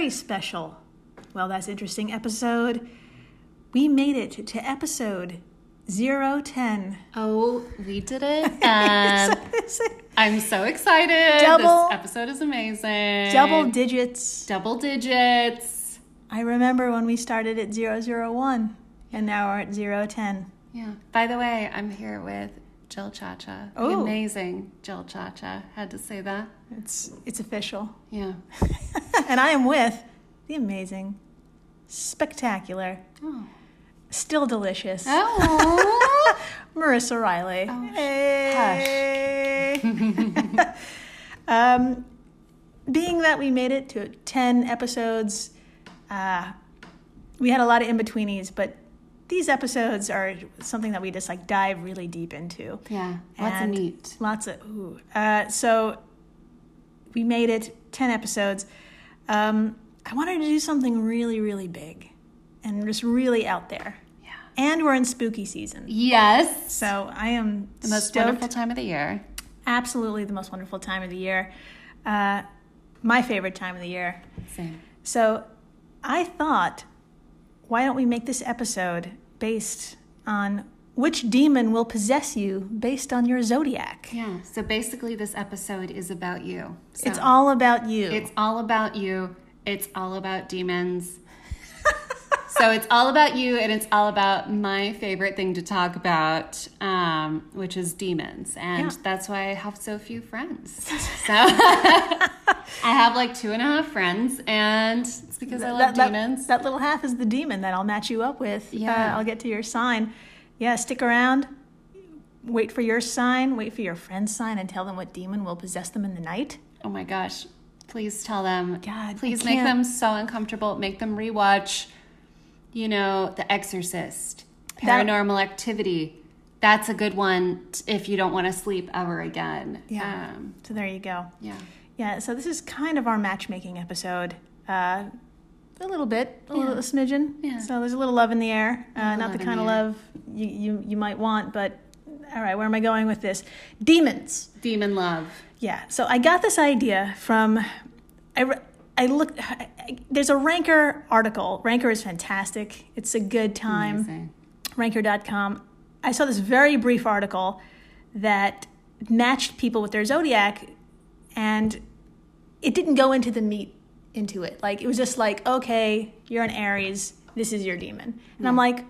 Welcome to a very special, well, that's interesting episode. We made it to episode 010. Oh, we did it. Um, and I'm so excited. Double- this episode is amazing. Double digits. double digits. I remember when we started at 001 and now we're at 010. Yeah. By the way, I'm here with Jill Chacha. The Oh. amazing Jill Chacha. Had to say that. It's it's official. Yeah. and I am with the amazing, spectacular, Oh. still delicious Oh. Marissa Riley. Oh, hey. um, being that we made it to 10 episodes, uh, we had a lot of in betweenies, but these episodes are something that we just like dive really deep into. yeah. Lots of neat. Lots of ooh. Uh, so we made it ten episodes. Um, I wanted to do something really, really big, and just really out there. Yeah. And we're in spooky season, Yes. so I am The most stoked. wonderful time of the year. Absolutely, the most wonderful time of the year. Uh, my favorite time of the year. Same. So I thought, why don't we make this episode based on which demon will possess you based on your zodiac? Yeah. So basically, this episode is about you. So It's all about you. It's all about you. It's all about demons. so it's all about you, and it's all about my favorite thing to talk about, um, which is demons. And Yeah. that's why I have so few friends. So I have like two and a half friends, and it's because I love that, that- demons. That, little half is the demon that I'll match you up with. Yeah. Uh, I'll get to your sign. Yeah, stick around. Wait for your sign. Wait for your friend's sign and tell them what demon will possess them in the night. oh my gosh. Please tell them. God, Please make them so uncomfortable. Make them rewatch, you know, The Exorcist, That- Paranormal Activity. That's a good one if you don't want to sleep ever again. Yeah. Um, So there you go. yeah. Yeah, so this is kind of our matchmaking episode. Uh, a little bit, a little a smidgen. Yeah. So there's a little love in the air. Uh, not the kind of love you, you, you might want, but all right, where am I going with this? Demons. Demon love. Yeah. So I got this idea from I re- I looked I- there's a Ranker article. Ranker is fantastic. It's a good time. Amazing. Ranker.com. I saw this very brief article that matched people with their zodiac and it didn't go into the meat into it. Like it was just like, okay, you're an Aries, this is your demon. And I'm like,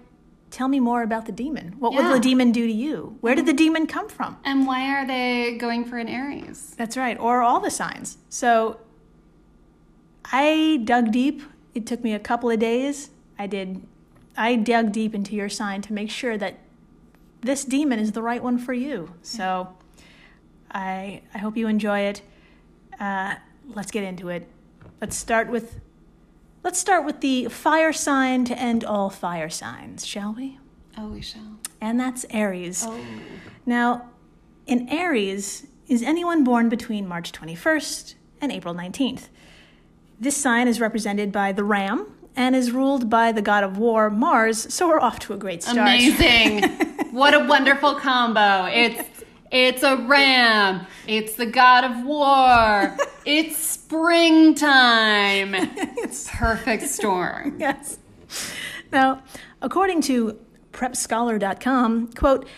tell me more about the demon. What will Yeah. the demon do to you? Where did the demon come from? And why are they going for an Aries? That's right, or all the signs. So I dug deep. It took me a couple of days. I did I dug deep into your sign to make sure that this demon is the right one for you. So I I hope you enjoy it. Uh, let's get into it. Let's start with let's start with the fire sign to end all fire signs, shall we? Oh, we shall. And that's Aries. Oh. Now, in Aries, is anyone born between March 21st and April 19th? This sign is represented by the ram and is ruled by the god of war, Mars, so we're off to a great start. Amazing. what a wonderful combo. It's it's a ram. It's the god of war. It's springtime. It's perfect storm. yes. Now, according to prepscholar.com, quote,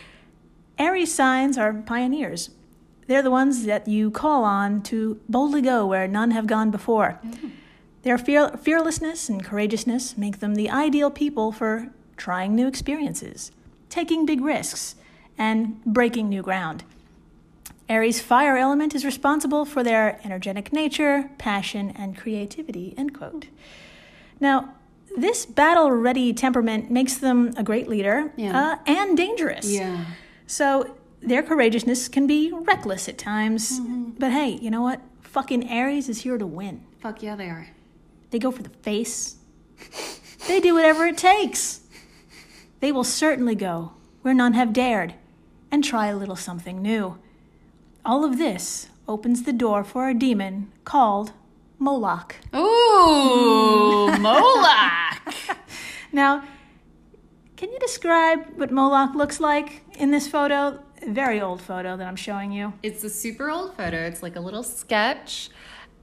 Aries signs are pioneers. They're the ones that you call on to boldly go where none have gone before. Mm-hmm. Their fear- fearlessness and courageousness make them the ideal people for trying new experiences, taking big risks, and breaking new ground. Aries' fire element is responsible for their energetic nature, passion, and creativity. End quote. Now, this battle ready temperament makes them a great leader Yeah. uh, and dangerous. Yeah. So their courageousness can be reckless at times. But hey, you know what? Fucking Aries is here to win. Fuck yeah, they are. They go for the face. they do whatever it takes. They will certainly go where none have dared and try a little something new. All of this opens the door for a demon called Moloch. Ooh, Moloch. Now, can you describe what Moloch looks like in this photo? Very old photo that I'm showing you. It's a super old photo. It's like a little sketch.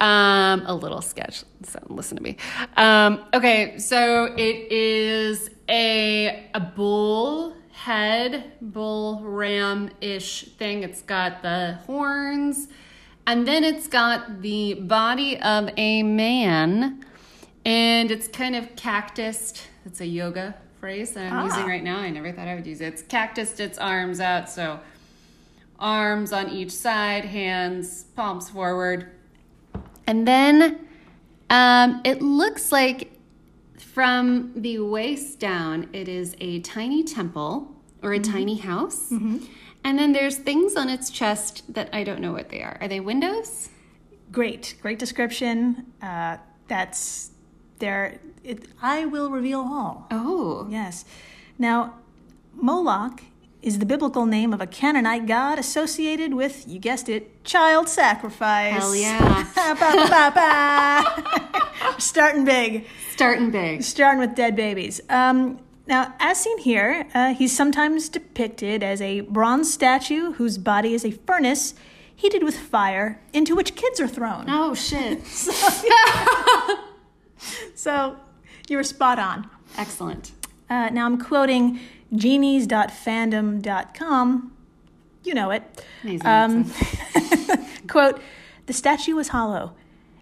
Um, a little sketch. So listen to me. Um, okay, so it is a a bull head, bull ram ish thing. It's got the horns, and then it's got the body of a man, and it's kind of cactused. It's a yoga phrase that I'm Ah. using right now. I never thought I would use it. It's cactused its arms out, so arms on each side, hands, palms forward. And then um, it looks like from the waist down, it is a tiny temple or a tiny house. And then there's things on its chest that I don't know what they are. Are they windows? Great, great description. Uh, that's there. It, I will reveal all. Oh. Yes. Now, Moloch is the biblical name of a Canaanite god associated with, you guessed it, child sacrifice. Hell yeah. Ba, ba, ba. Starting big. Starting big. Starting with dead babies. Um, now, as seen here, uh, he's sometimes depicted as a bronze statue whose body is a furnace heated with fire into which kids are thrown. Oh, shit. So you were spot on. Excellent. Uh, now I'm quoting genies.fandom.com. You know it. Amazing. Um, quote, the statue was hollow,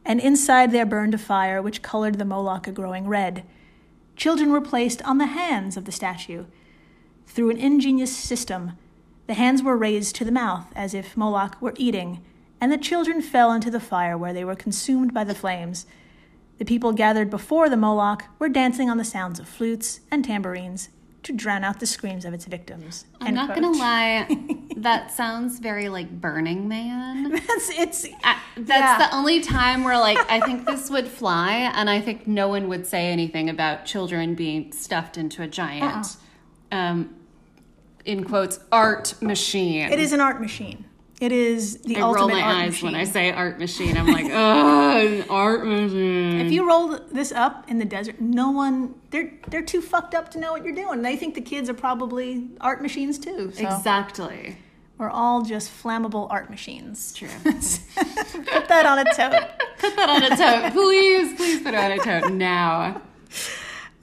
and inside there burned a fire which colored the Moloch a growing red. Children were placed on the hands of the statue. Through an ingenious system, the hands were raised to the mouth as if Moloch were eating, and the children fell into the fire where they were consumed by the flames. The people gathered before the Moloch were dancing on the sounds of flutes and tambourines to drown out the screams of its victims. I'm not quote. gonna lie, that sounds very like Burning Man. That's, it's I- that's Yeah. the only time where like I think this would fly, and I think no one would say anything about children being stuffed into a giant, um, in quotes, art machine. It is an art machine. It is the I roll ultimate my art eyes machine. when I say art machine. I'm like, oh, art machine. if you roll this up in the desert, no one they're they're too fucked up to know what you're doing. They think the kids are probably art machines too. So Exactly. we're all just flammable art machines. True. Put that on a tote. put that on a tote, please. Please put it on a tote now.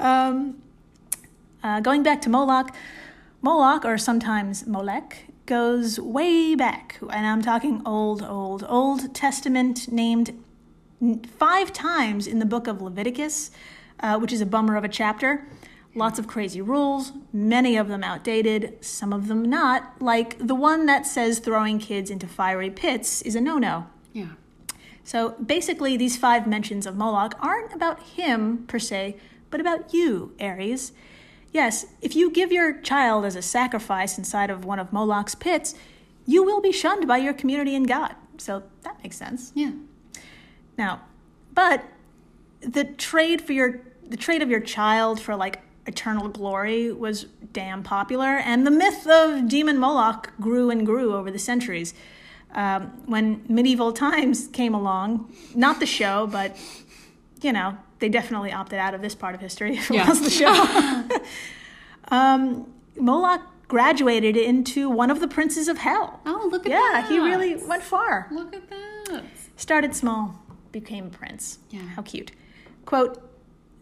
Um, uh, going back to Moloch, Moloch, or sometimes Molech, goes way back, and I'm talking old, old, Old Testament, named five times in the book of Leviticus, uh, which is a bummer of a chapter. Lots of crazy rules, many of them outdated, some of them not, like the one that says throwing kids into fiery pits is a no no. Yeah. So basically, these five mentions of Moloch aren't about him per se, but about you, Aries. Yes, if you give your child as a sacrifice inside of one of Moloch's pits, you will be shunned by your community and God. So that makes sense. Yeah. Now, but the trade for your the trade of your child for like eternal glory was damn popular, and the myth of demon Moloch grew and grew over the centuries. Um, when medieval times came along, not the show, but you know, they definitely opted out of this part of history it Yeah. the show. um, Moloch graduated into one of the princes of hell. Oh, look at yeah, that. Yeah, he really went far. Look at that. Started small, became a prince. Yeah. How cute. Quote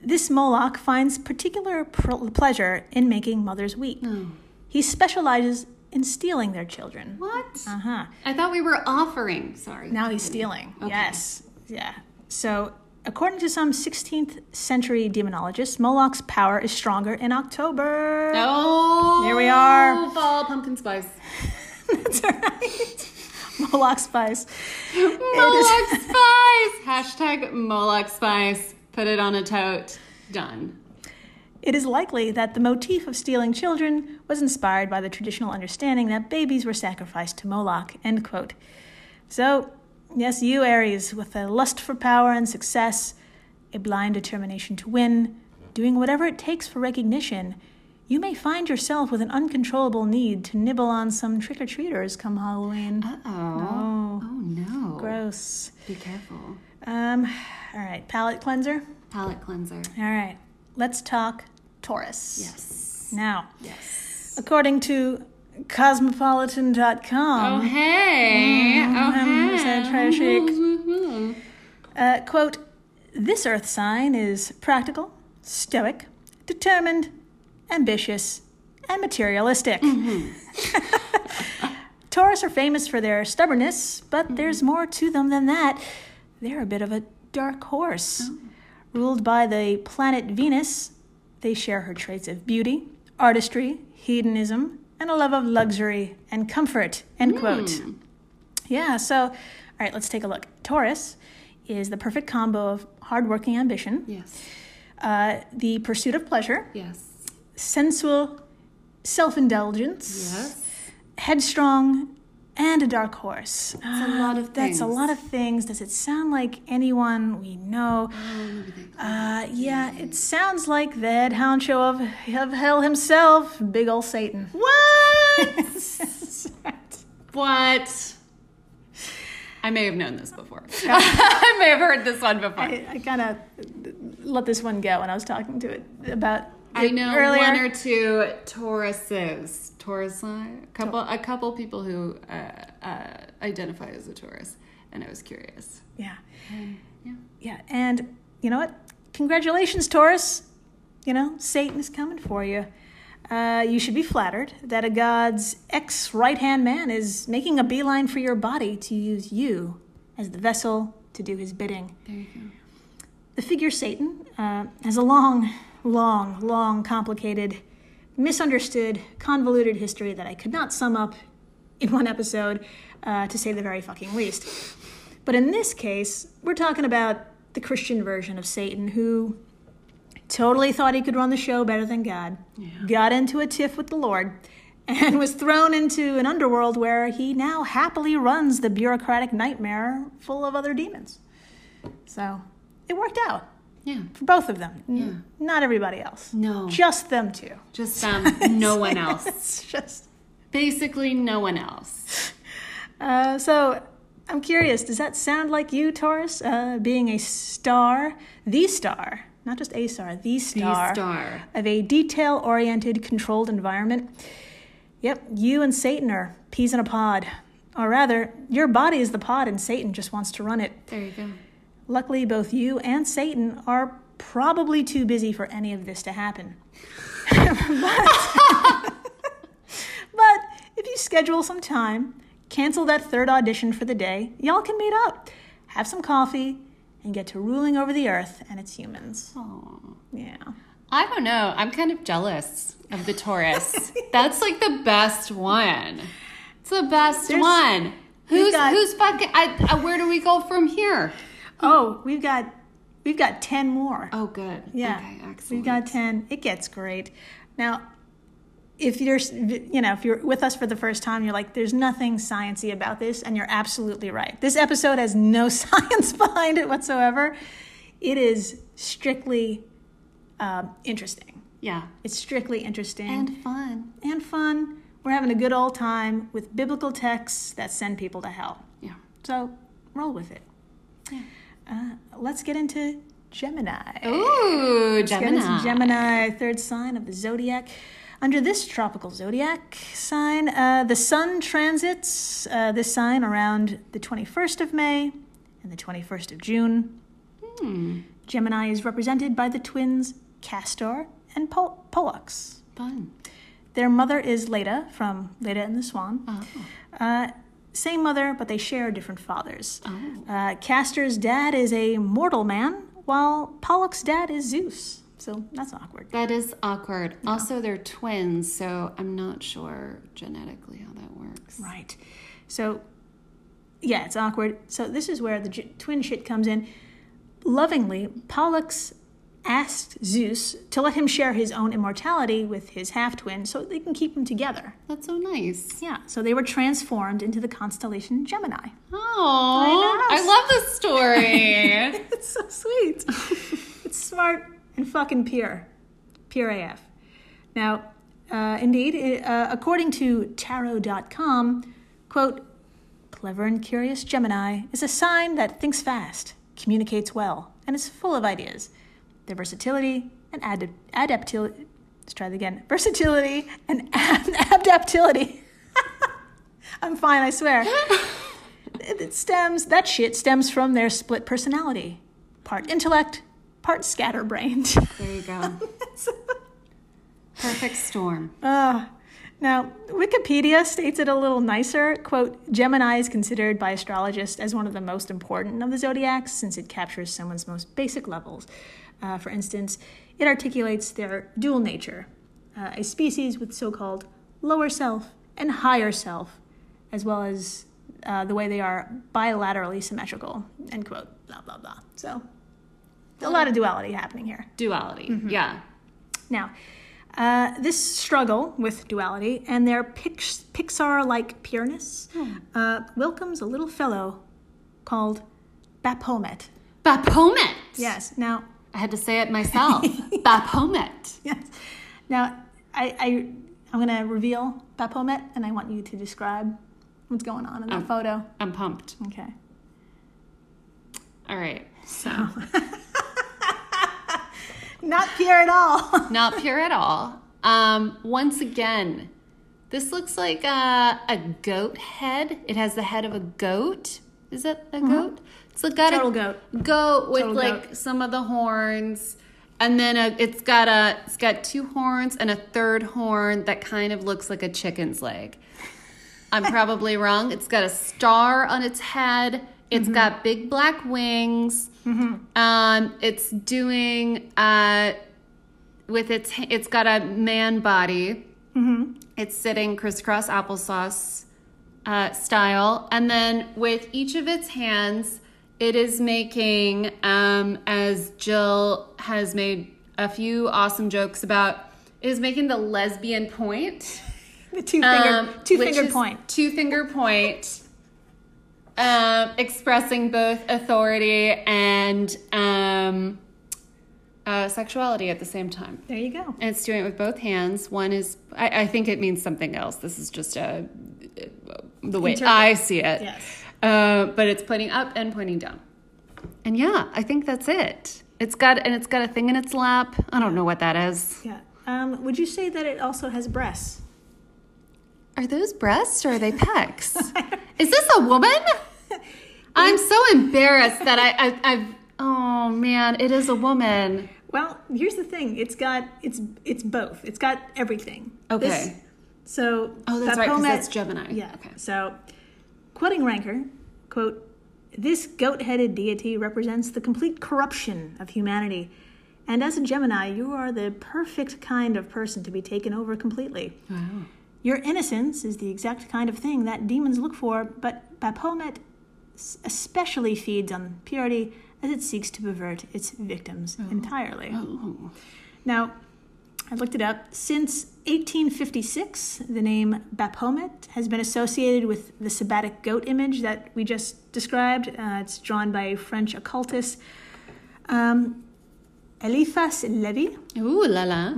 This Moloch finds particular pr- pleasure in making mothers weep. Oh. He specializes in stealing their children. What? Uh huh. I thought we were offering. Sorry. Now he's stealing. Okay. Yes. Yeah. So, according to some 16th century demonologists, Moloch's power is stronger in October. Oh, There we are. Fall pumpkin spice. That's right. Moloch spice. Moloch spice. Hashtag Moloch spice. Put it on a tote. Done. It is likely that the motif of stealing children was inspired by the traditional understanding that babies were sacrificed to Moloch. End quote. So, yes, you, Aries, with a lust for power and success, a blind determination to win, doing whatever it takes for recognition, you may find yourself with an uncontrollable need to nibble on some trick or treaters come Halloween. Uh oh. Oh, Oh no. gross. Be careful. Um, all right, palate cleanser. Palate cleanser. All right, let's talk Taurus. Yes. Now, Yes. according to cosmopolitan.com, Oh hey. Oh um, hey. is that trashic? Mhm. Uh, quote, this earth sign is practical, stoic, determined, ambitious, and materialistic. Taurus are famous for their stubbornness, but there's more to them than that. They're a bit of a dark horse. Ruled by the planet Venus, they share her traits of beauty, artistry, hedonism, and a love of luxury and comfort. End quote. Yeah, so, all right, let's take a look. Taurus is the perfect combo of hardworking ambition, Yes. uh, the pursuit of pleasure, Yes. sensual self indulgence, Yes. headstrong, and a dark horse. That's a lot of That's a things. lot of things. Does it sound like anyone we know? Uh, yeah, it sounds like the head honcho of, of hell himself, big old Satan. What? what? I may have known this before. I may have heard this one before. I, I kind of let this one go when I was talking to it about I know earlier. one or two Tauruses. Taurus, a couple, a couple people who uh, uh, identify as a Taurus, and I was curious. yeah, Yeah. yeah, and you know what? Congratulations, Taurus. You know Satan is coming for you. Uh, you should be flattered that a god's ex right hand man is making a beeline for your body to use you as the vessel to do his bidding. There you go. The figure Satan uh, has a long, long, long, complicated, misunderstood, convoluted history that I could not sum up in one episode, uh, to say the very fucking least. But in this case, we're talking about the Christian version of Satan who totally thought he could run the show better than God, got into a tiff with the Lord, and was thrown into an underworld where he now happily runs the bureaucratic nightmare full of other demons. So it worked out Yeah. for both of them. N- Not everybody else. No. Just them two. Just um, no one else. Just. Basically, no one else. Uh, so I'm curious, does that sound like you, Taurus, uh, being a star, the star, not just a star, the star, star. of a detail oriented, controlled environment? Yep, you and Satan are peas in a pod. Or rather, your body is the pod and Satan just wants to run it. There you go. Luckily, both you and Satan are probably too busy for any of this to happen. but, but if you schedule some time, cancel that third audition for the day, y'all can meet up, have some coffee, and get to ruling over the earth and its humans. Aw. Yeah. I don't know. I'm kind of jealous of the Taurus. That's like the best one. It's the best There's- one. Who's got- who's fucking? I, I, where do we go from here? Oh, we've got we've got ten more. Oh, good. Yeah, Okay, excellent. we've got ten. It gets great. Now, if you're, you know, if you're with us for the first time, you're like, "There's nothing sciency about this," and you're absolutely right. This episode has no science behind it whatsoever. It is strictly um, interesting. Yeah. It's strictly interesting And fun. and fun. We're having a good old time with biblical texts that send people to hell. Yeah. So roll with it. Yeah. Uh, let's get into Gemini. Ooh, Let's get into Gemini. Gemini, third sign of the zodiac. Under this tropical zodiac sign, uh, the sun transits uh, this sign around the 21st of May and the 21st of June. Hmm. Gemini is represented by the twins Castor and Pol- Pollux. Fun. Their mother is Leda from Leda and the Swan. Oh. Uh, same mother, but they share different fathers. Oh. Uh, Castor's dad is a mortal man, while Pollux's dad is Zeus. So that's awkward. That is awkward. Also, they're twins, so I'm not sure genetically how that works. Right. So, yeah, it's awkward. So this is where the j- twin shit comes in. Lovingly, Pollux asked Zeus to let him share his own immortality with his half twin so they can keep them together. That's so nice. Yeah, so they were transformed into the constellation Gemini. Oh, I I, love this story. it's so sweet. it's smart and fucking pure. Pure AF. Now, uh, indeed, uh, according to tarot.com, quote, clever and curious Gemini is a sign that thinks fast, communicates well, and is full of ideas. Their versatility and ad- adaptility, let's try that again, versatility and ad- adaptility. I'm fine, I swear. it stems, that shit stems from their split personality part intellect, part scatterbrained. There you go. Perfect storm. Uh, now, Wikipedia states it a little nicer. Quote, Gemini is considered by astrologists as one of the most important of the zodiacs since it captures someone's most basic levels. Uh, for instance, it articulates their dual nature, uh, a species with so called lower self and higher self, as well as uh, the way they are bilaterally symmetrical, end quote, blah, blah, blah. So, a lot of duality happening here. Duality. Yeah. Now, uh, this struggle with duality and their pix- Pixar like pureness uh, welcomes a little fellow called Baphomet. Baphomet. Yes. Now, I had to say it myself. Baphomet. yes. Now, I, I, I'm going to reveal Baphomet and I want you to describe what's going on in that photo. I'm pumped. Okay. All right. So, Not pure at all. not pure at all. Um, once again, this looks like a, a goat head. It has the head of a goat. Is that a goat? It's got Total a goat. goat with Total like goat. some of the horns, and then a, it's got a it's got two horns and a third horn that kind of looks like a chicken's leg. I'm probably wrong. It's got a star on its head. It's Mm-hmm. got big black wings. Um, it's doing uh, with its it's got a man body. Mm-hmm. It's sitting crisscross applesauce uh, style, and then with each of its hands, it is making um, as Jill has made a few awesome jokes about. It is making the lesbian point. The two finger, Um, two finger point. Two finger point. Um, expressing both authority and um, uh, sexuality at the same time. There you go. And it's doing it with both hands. One is, I, I think it means something else. This is just a, the way Interpret. I see it. Yes. Uh, but it's pointing up and pointing down. And yeah, I think that's it. It's got and it's got a thing in its lap. I don't know what that is. Yeah. Um, would you say that it also has breasts? Are those breasts or are they pecs? Is this a woman? I'm so embarrassed that I, I, I've. Oh man, it is a woman. Well, here's the thing. It's got it's it's both. It's got everything. Okay. This- so Oh, that's right, 'cause Baphomet- that's Gemini. Yeah. Okay. So, quoting Ranker, quote, "This goat-headed deity represents the complete corruption of humanity." And as a Gemini, you are the perfect kind of person to be taken over completely. Wow. Your innocence is the exact kind of thing that demons look for, but Baphomet especially feeds on purity as it seeks to pervert its victims oh. entirely. Oh. Now, I looked it up. Since 1856, the name Baphomet has been associated with the sabbatic goat image that we just described. Uh, it's drawn by a French occultist um, Eliphas Levi. Ooh la la.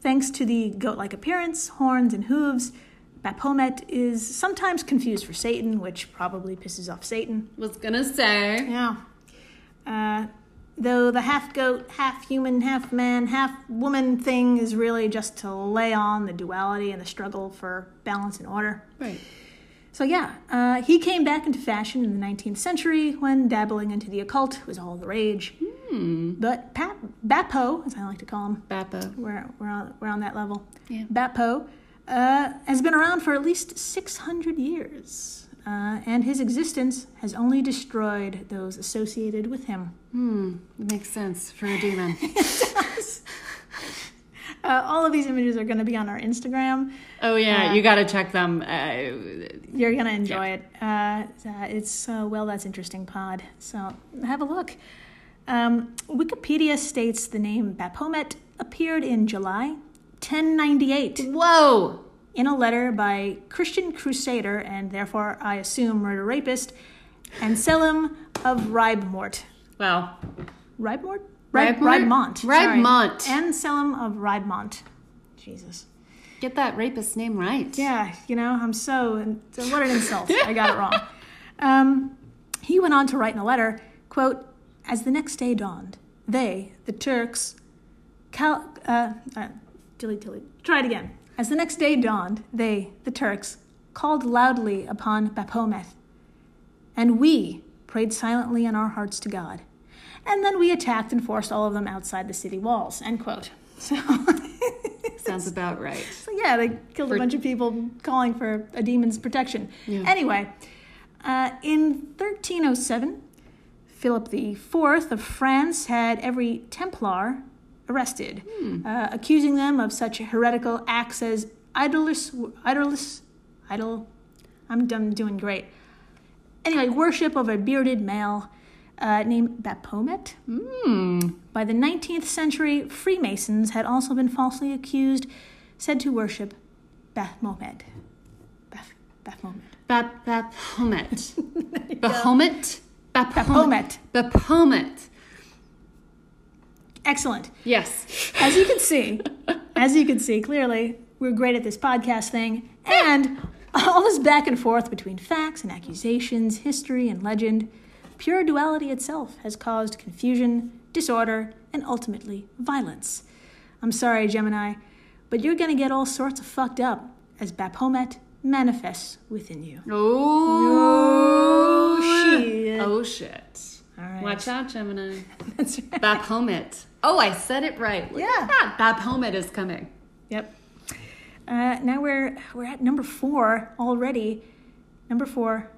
Thanks to the goat like appearance, horns, and hooves, Baphomet is sometimes confused for Satan, which probably pisses off Satan. Was gonna say. Yeah. Uh, though the half goat, half human, half man, half woman thing is really just to lay on the duality and the struggle for balance and order. Right. So, yeah, uh, he came back into fashion in the 19th century when dabbling into the occult was all the rage. But Pap- Bappo, as I like to call him, Bappo. we're, we're, on, we're on that level. Yeah. Bappo uh, has been around for at least 600 years, uh, and his existence has only destroyed those associated with him. Hmm. Makes sense for a demon. Uh, all of these images are going to be on our Instagram. oh yeah, Uh, you gotta check them. Uh, You're going to enjoy it. Uh, uh, it's, uh, well, that's interesting pod. So have a look. Um, Wikipedia states the name Baphomet appeared in July 1098 whoa. In a letter by Christian crusader and therefore I assume murder rapist Anselm of Ribemort. Wow. Ribemort? Ribemort? Ribemont. sorry. Ribemont. Anselm of Ribemont. Jesus. Get that rapist name right. Yeah, you know, I'm so, what an insult. I got it wrong. Um, he went on to write in a letter, quote, as the next day dawned, they, the Turks, cal- uh, uh, delete, delete, try it again. As the next day dawned, they, the Turks, called loudly upon Baphomet. and we prayed silently in our hearts to God. And then we attacked and forced all of them outside the city walls. End quote. So, Sounds about right. so yeah, they killed a bunch of people calling for a demon's protection. Yeah. Anyway, uh, in 1307, Philip IV of France had every Templar arrested, Hmm. uh, accusing them of such heretical acts as idolus, idolus, idol. I'm done doing great. Anyway, worship of a bearded male uh, named Baphomet. Hmm. By the 19th century, Freemasons had also been falsely accused, said to worship Baphomet. Baph- Baphomet. Bap Baphomet. Bahomet? Baphomet. Baphomet. Excellent. Yes. As you can see, as you can see clearly, we're great at this podcast thing, and all this back and forth between facts and accusations, history and legend, pure duality itself has caused confusion, disorder, and ultimately violence. I'm sorry, Gemini, but you're gonna get all sorts of fucked up as Baphomet manifests within you. Oh, oh, shit. Oh, shit. All right. Watch out, Gemini. That's right. Baphomet. Oh, I said it right. Look Yeah. at that. Baphomet is coming. Yep. Uh, now we're we're at number four already. Number four,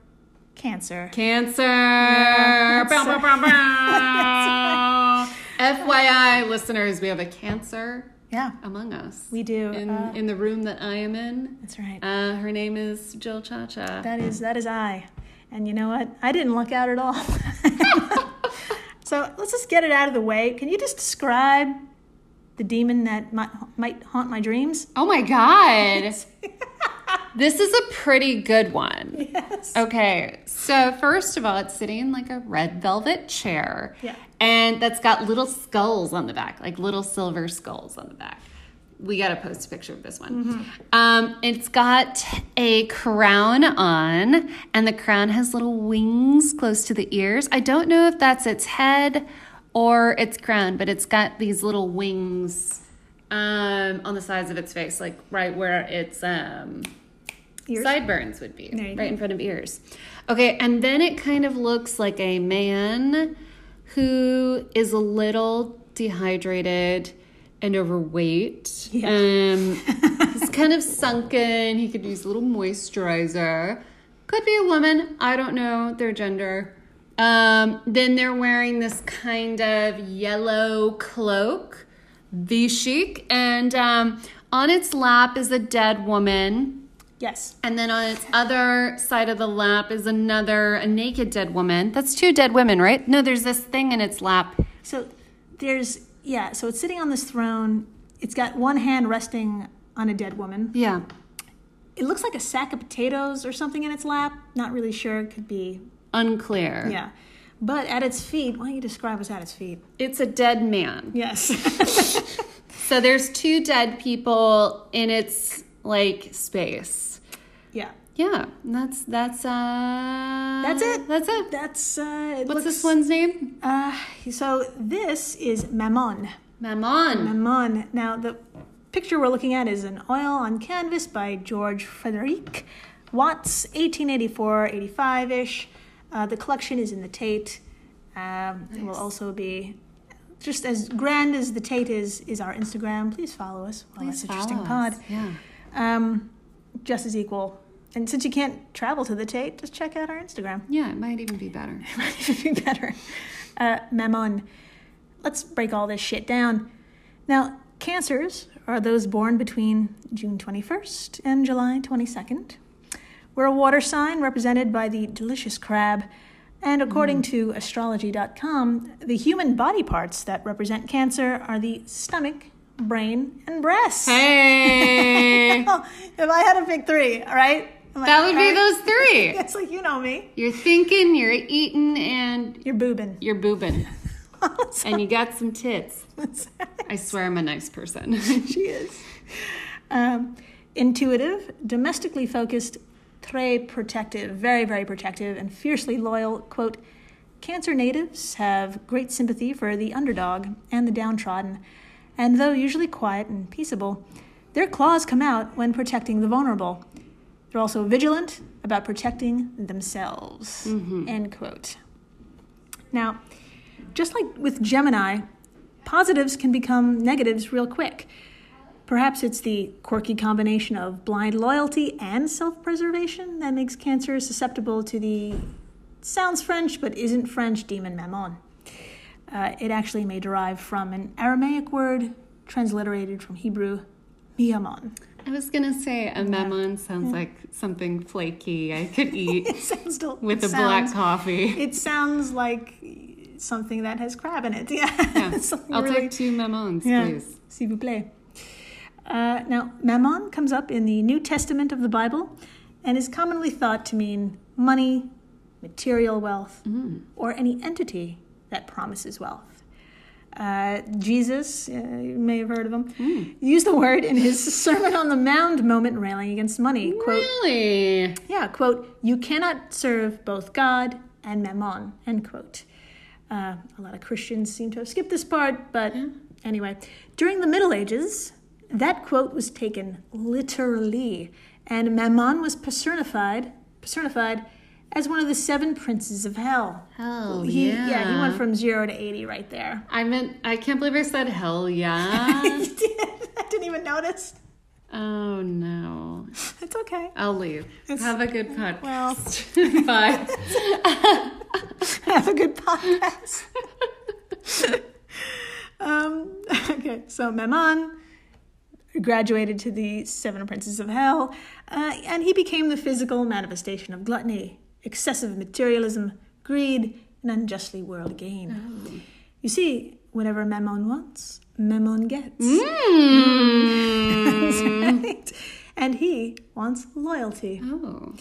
cancer. Cancer. Bow, bow, bow, bow. FYI, listeners, we have a cancer Yeah, among us. we do. In, Uh, in the room that I am in. that's right. Uh, her name is Jill Chacha. that is that is I. And you know what? I didn't luck out at all. so let's just get it out of the way. Can you just describe the demon that might might haunt my dreams? Oh my God. this is a pretty good one. yes. Okay, so first of all, it's sitting in like a red velvet chair. Yeah. And that's got little skulls on the back, like little silver skulls on the back. We got to post a picture of this one. Um, it's got a crown on, and the crown has little wings close to the ears. I don't know if that's its head or its crown, but it's got these little wings um, on the sides of its face, like right where its um, sideburns would be right go. in front of ears. Okay, and then it kind of looks like a man who is a little dehydrated and overweight. Yeah. Um, he's kind of sunken. He could use a little moisturizer. Could be a woman. I don't know their gender. Um, then they're wearing this kind of yellow cloak, V chic, and um, on its lap is a dead woman. Yes. And then on its other side of the lap is another, a naked dead woman. That's two dead women, right? No, there's this thing in its lap. So there's yeah. So it's sitting on this throne. It's got one hand resting on a dead woman. Yeah. It looks like a sack of potatoes or something in its lap. Not really sure. It could be Unclear. Yeah. But at its feet, why don't you describe what's at its feet? It's a dead man. Yes. So there's two dead people in its like space. Yeah. That's that's uh That's it. That's it. That's uh it What's looks, this one's name? Uh so this is Mammon. Mammon. Mammon. Now the picture we're looking at is an oil on canvas by George Frederic Watts, 1884-85-ish. Uh, the collection is in the Tate. Um, It will also be just as grand as the Tate is is our Instagram. Please follow us. Well, Please that's interesting follow pod. us. Yeah. Um, just as equal. And since you can't travel to the Tate, just check out our Instagram. Yeah, it might even be better. It might even be better. Uh, Mammon. Let's break all this shit down. Now, cancers are those born between June 21st and July 22nd. We're a water sign represented by the delicious crab. And according to astrology.com, the human body parts that represent cancer are the stomach, brain, and breasts. Hey. If I had to pick three, all right? I- that would be those three. It's like you know me. You're thinking, you're eating, and You're boobing. you're boobing. and you got some tits. I swear I'm a nice person. she is. Um, intuitive, domestically focused, très protective, very, very protective, and fiercely loyal. Quote Cancer natives have great sympathy for the underdog and the downtrodden, and though usually quiet and peaceable, their claws come out when protecting the vulnerable. They're also vigilant about protecting themselves. End quote. Now, just like with Gemini, positives can become negatives real quick. Perhaps it's the quirky combination of blind loyalty and self preservation that makes Cancer susceptible to the sounds French but isn't French demon Mammon. Uh, it actually may derive from an Aramaic word transliterated from Hebrew, miamon. I was gonna say a mammon sounds like something flaky I could eat It sounds del- with a black coffee. It sounds like something that has crab in it. Yeah, Yeah. I'll really- take two mammons, Yeah, please. s'il vous plaît. Uh, now, mammon comes up in the New Testament of the Bible and is commonly thought to mean money, material wealth, or any entity that promises wealth. Uh, Jesus, uh, you may have heard of him, used the word in his Sermon on the Mount moment railing against money. Quote, Really? yeah, quote, you cannot serve both God and mammon, end quote. Uh, a lot of Christians seem to have skipped this part, but anyway. During the Middle Ages, that quote was taken literally, and mammon was personified, personified as one of the seven princes of hell. Hell he, yeah. yeah, he went from zero to 80 right there. I meant I can't believe I said hell yeah. You did. I didn't even notice. oh no. It's okay. I'll leave. Have a good podcast. Well, Bye. have a good podcast. um, okay, so Mammon graduated to the Seven Princes of Hell, uh, and he became the physical manifestation of gluttony, excessive materialism, greed, and unjustly world gain. You see, whatever Mammon wants, Mammon gets. Mm. Right? And he wants loyalty. Oh.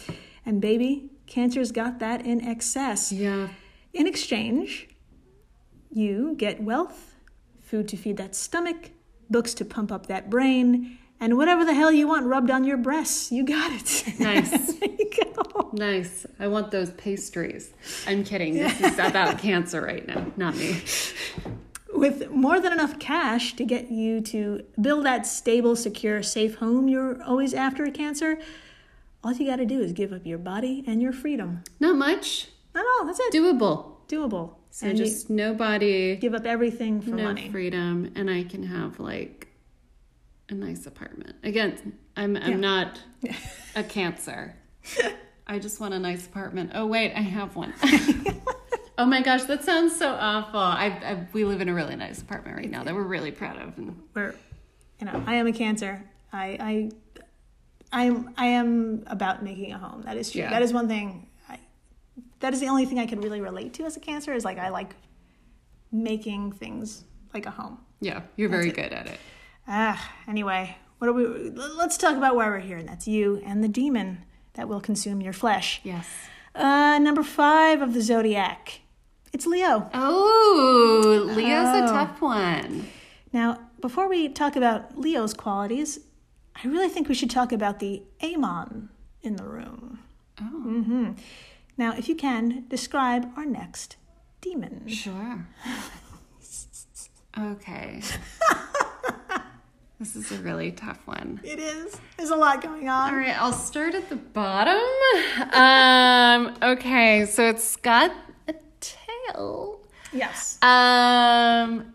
And baby, Cancer's got that in excess. Yeah. In exchange, you get wealth, food to feed that stomach, books to pump up that brain, and whatever the hell you want rubbed on your breasts. You got it. Nice. there you go. Nice. I want those pastries. I'm kidding. This is about cancer right now, not me. With more than enough cash to get you to build that stable, secure, safe home you're always after a cancer, all you got to do is give up your body and your freedom. Not much. Not all. That's it. Doable. Doable. So and just nobody, you give up everything for no money. freedom, and I can have like a nice apartment. Again, I'm I'm Yeah. not a cancer. I just want a nice apartment. Oh wait, I have one. oh my gosh, that sounds so awful. I, I we live in a really nice apartment right now that we're really proud of. And where you know i am a cancer i i i'm i am about making a home that is true Yeah. that is one thing I, that is the only thing i can really relate to as a cancer is like i like making things like a home yeah, you're very good at it. Ah anyway what are we let's talk about why we're here and that's you and the demon that will consume your flesh Yes. uh number five of the zodiac it's leo Oh, Leo's Oh. a tough one. Now, before we talk about Leo's qualities, I really think we should talk about the Amon in the room. Oh, hmm Now, if you can, describe our next demon. sure. Okay. this is a really tough one. It is. There's a lot going on. All right, I'll start at the bottom. Um, okay, so it's got a tail. Yes. Um,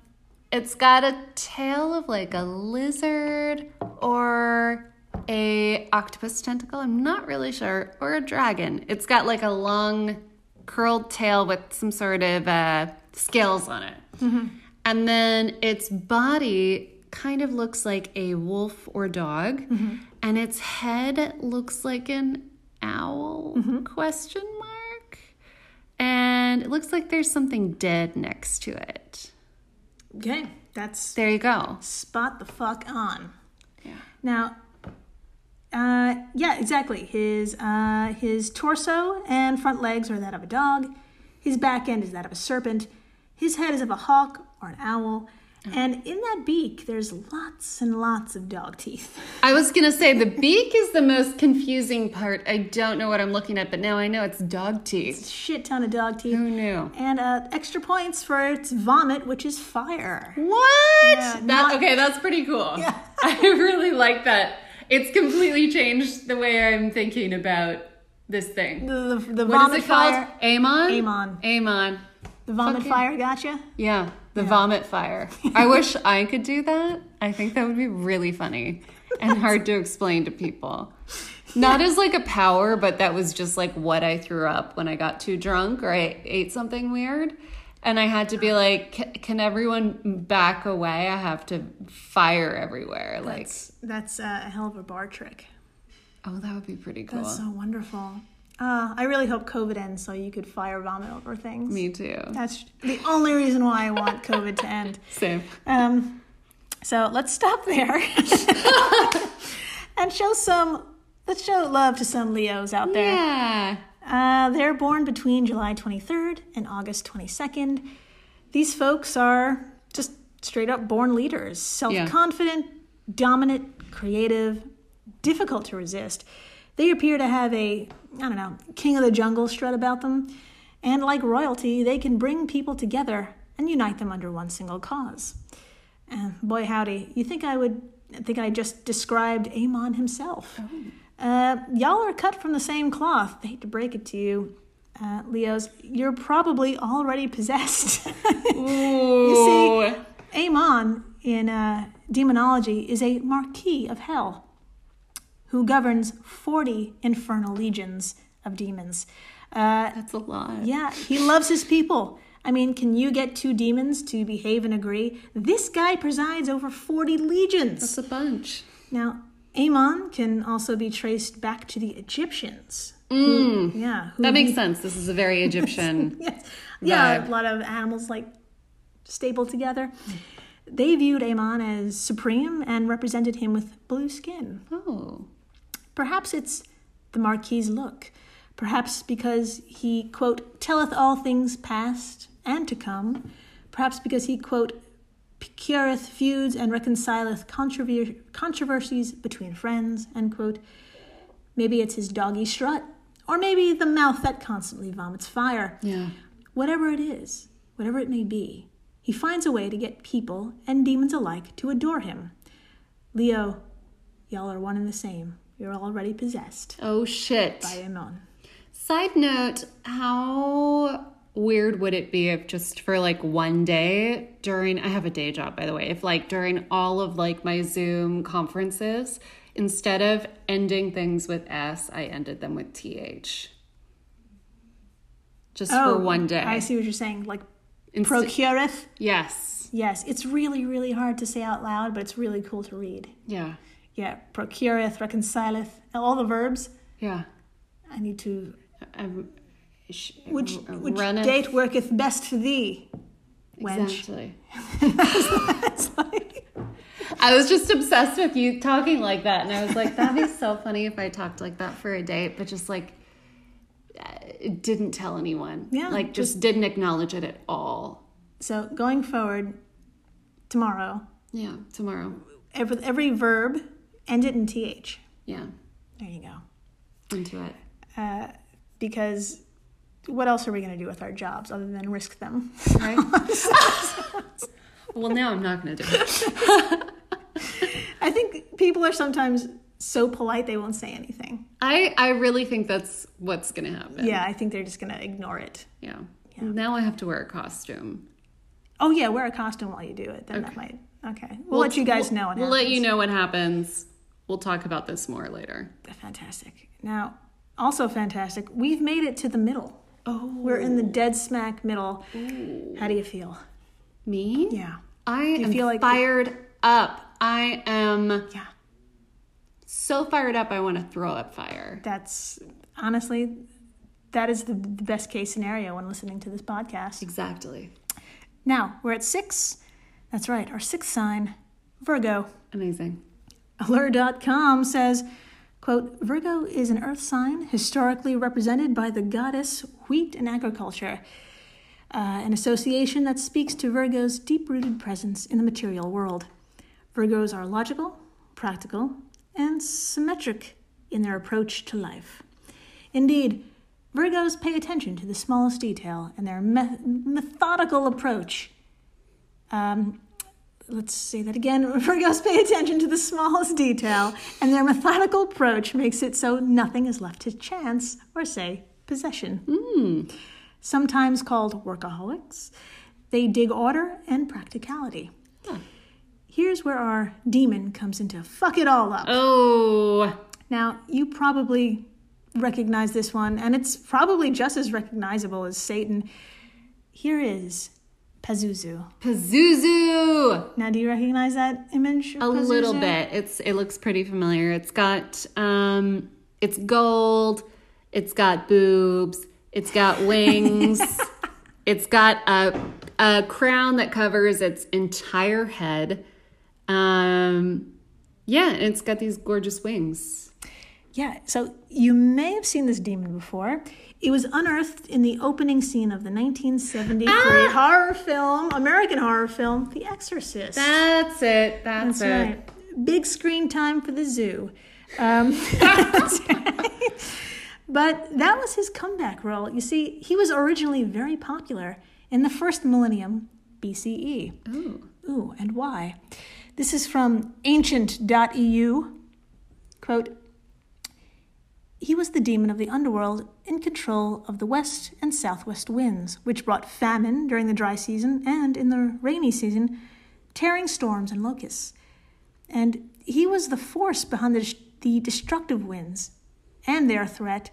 it's got a tail of like a lizard or a octopus tentacle. I'm not really sure, or a dragon. It's got like a long curled tail with some sort of uh, scales on it, and then its body kind of looks like a wolf or dog, and its head looks like an owl? Question mark. And it looks like there's something dead next to it. Okay. That's There you go. spot the fuck on. Yeah. Now, uh, yeah, exactly. His uh, his torso and front legs are that of a dog. His back end is that of a serpent. His head is of a hawk or an owl. And in that beak, there's lots and lots of dog teeth. I was gonna say the beak is the most confusing part. I don't know what I'm looking at, but now I know it's dog teeth. Shit ton of dog teeth. Who knew? And uh, extra points for its vomit, which is fire. What? Yeah, that, not- okay, that's pretty cool. Yeah. I really like that. it's completely changed the way I'm thinking about this thing. The, the, the What vomit is it called? fire. Amon? Amon. Amon. The vomit Fucking- fire gotcha? Yeah, the vomit fire. I wish I could do that. I think that would be really funny and hard to explain to people. Not as like a power, but that was just like what I threw up when I got too drunk or I ate something weird. And I had to be like, can everyone back away? I have to fire everywhere. Like, That's, that's a hell of a bar trick. oh, that would be pretty cool. That's so wonderful. Uh, I really hope COVID ends so you could fire vomit over things. Me too. That's the only reason why I want COVID to end. Same. Um, so let's stop there and show some. Let's show love to some Leos out there. Yeah. Uh, they're born between July 23rd and August 22nd. These folks are just straight up born leaders, self confident, dominant, creative, difficult to resist. They appear to have a, I don't know, king of the jungle strut about them. And like royalty, they can bring people together and unite them under one single cause. And boy, howdy, you think I would think I just described Amon himself? Uh, y'all are cut from the same cloth. I hate to break it to you, uh, Leos. You're probably already possessed. you see, Amon in uh, demonology is a marquis of hell who governs 40 infernal legions of demons. Uh, That's a lot. yeah, he loves his people. I mean, can you get two demons to behave and agree? This guy presides over 40 legions. That's a bunch. Now, Amon can also be traced back to the Egyptians. Mm. Yeah. who That makes he- sense. This is a very Egyptian. Yes. Yeah, a lot of animals like stapled together. They viewed Amon as supreme and represented him with blue skin. oh. Perhaps it's the Marquis's look. Perhaps because he, quote, telleth all things past and to come. Perhaps because he, quote, cureth feuds and reconcileth controver- controversies between friends, end quote. Maybe it's his doggy strut. Or maybe the mouth that constantly vomits fire. Yeah. Whatever it is, whatever it may be, he finds a way to get people and demons alike to adore him. Leo, y'all are one and the same. You're already possessed Oh shit. by. Side note, how weird would it be if just for like one day during I have a day job by the way, if like during all of like my Zoom conferences, instead of ending things with S, I ended them with TH. Just for oh, one day. Oh, I see what you're saying. Like Inst- procureth. yes. Yes, it's really, really hard to say out loud, but it's really cool to read. Yeah. Yeah, procureth, reconcileth, all the verbs. Yeah. I need to. Um, sh- Which, which date worketh best for thee? Wench. Exactly. It's like- I was just obsessed with you talking like that, and I was like, that'd be so funny if I talked like that for a date, but just like uh, didn't tell anyone. Yeah, like just, didn't acknowledge it at all. so going forward, tomorrow, Yeah, tomorrow. every, every verb end it in th. Yeah, There you go. into it. Uh, because what else are we going to do with our jobs other than risk them? Right. well, now I'm not gonna do it. I think people are sometimes so polite they won't say anything. I I really think that's what's gonna happen. Yeah, I think they're just going to ignore it. Yeah. Now I have to wear a costume. Oh yeah, wear a costume while you do it. Then that might. Okay, we'll, let you guys know. What We'll let you know what happens. We'll talk about this more later. Fantastic. Now, also fantastic. We've made it to the middle. Oh, We're in the dead smack middle. How do you feel? me? Yeah. I am feel like- fired up. I am Yeah. so fired up. I want to throw up fire. That's honestly, that is the, the best case scenario when listening to this podcast. Exactly. Now, we're at six. That's right, our sixth sign, Virgo. Amazing. Allure.com says, quote, Virgo is an earth sign historically represented by the goddess wheat and agriculture, uh, an association that speaks to Virgo's deep rooted presence in the material world. Virgos are logical, practical, and symmetric in their approach to life. Indeed, Virgos pay attention to the smallest detail and their me- methodical approach um, let's say that again. Virgos pay attention to the smallest detail, and their methodical approach makes it so nothing is left to chance or, say, possession. Hmm. Sometimes called workaholics, they dig order and practicality. Here's where our demon comes into fuck it all up. Oh, Now, you probably recognize this one, and it's probably just as recognizable as Satan. Here is Pazuzu. Pazuzu. Now, do you recognize that image? A little bit. It's it looks pretty familiar. It's got um it's gold, it's got boobs, it's got wings, it's got a a crown that covers its entire head. Um yeah, and it's got these gorgeous wings. Yeah, so you may have seen this demon before. It was unearthed in the opening scene of the 1973 Ah! horror film, American horror film, The Exorcist. That's it. That's, That's it. right. Big screen time for the zoo. Um, but that was his comeback role. You see, he was originally very popular in the first millennium BCE. Ooh. Ooh, and why? This is from ancient.eu. Quote He was the demon of the underworld in control of the west and southwest winds, which brought famine during the dry season and in the rainy season, tearing storms and locusts. And he was the force behind the, the destructive winds and their threat.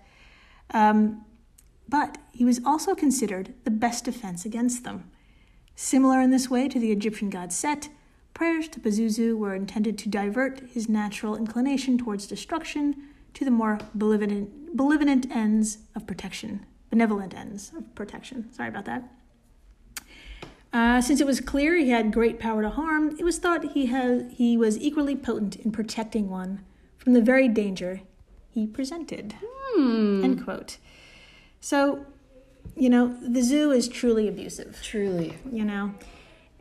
Um, but he was also considered the best defense against them. Similar in this way to the Egyptian god Set, prayers to Pazuzu were intended to divert his natural inclination towards destruction to the more benevolent, benevolent ends of protection. Benevolent ends of protection. Sorry about that. Uh, since it was clear he had great power to harm, it was thought he, had, he was equally potent in protecting one from the very danger he presented. Hmm. End quote. So, you know, the zoo is truly abusive Truly. you know?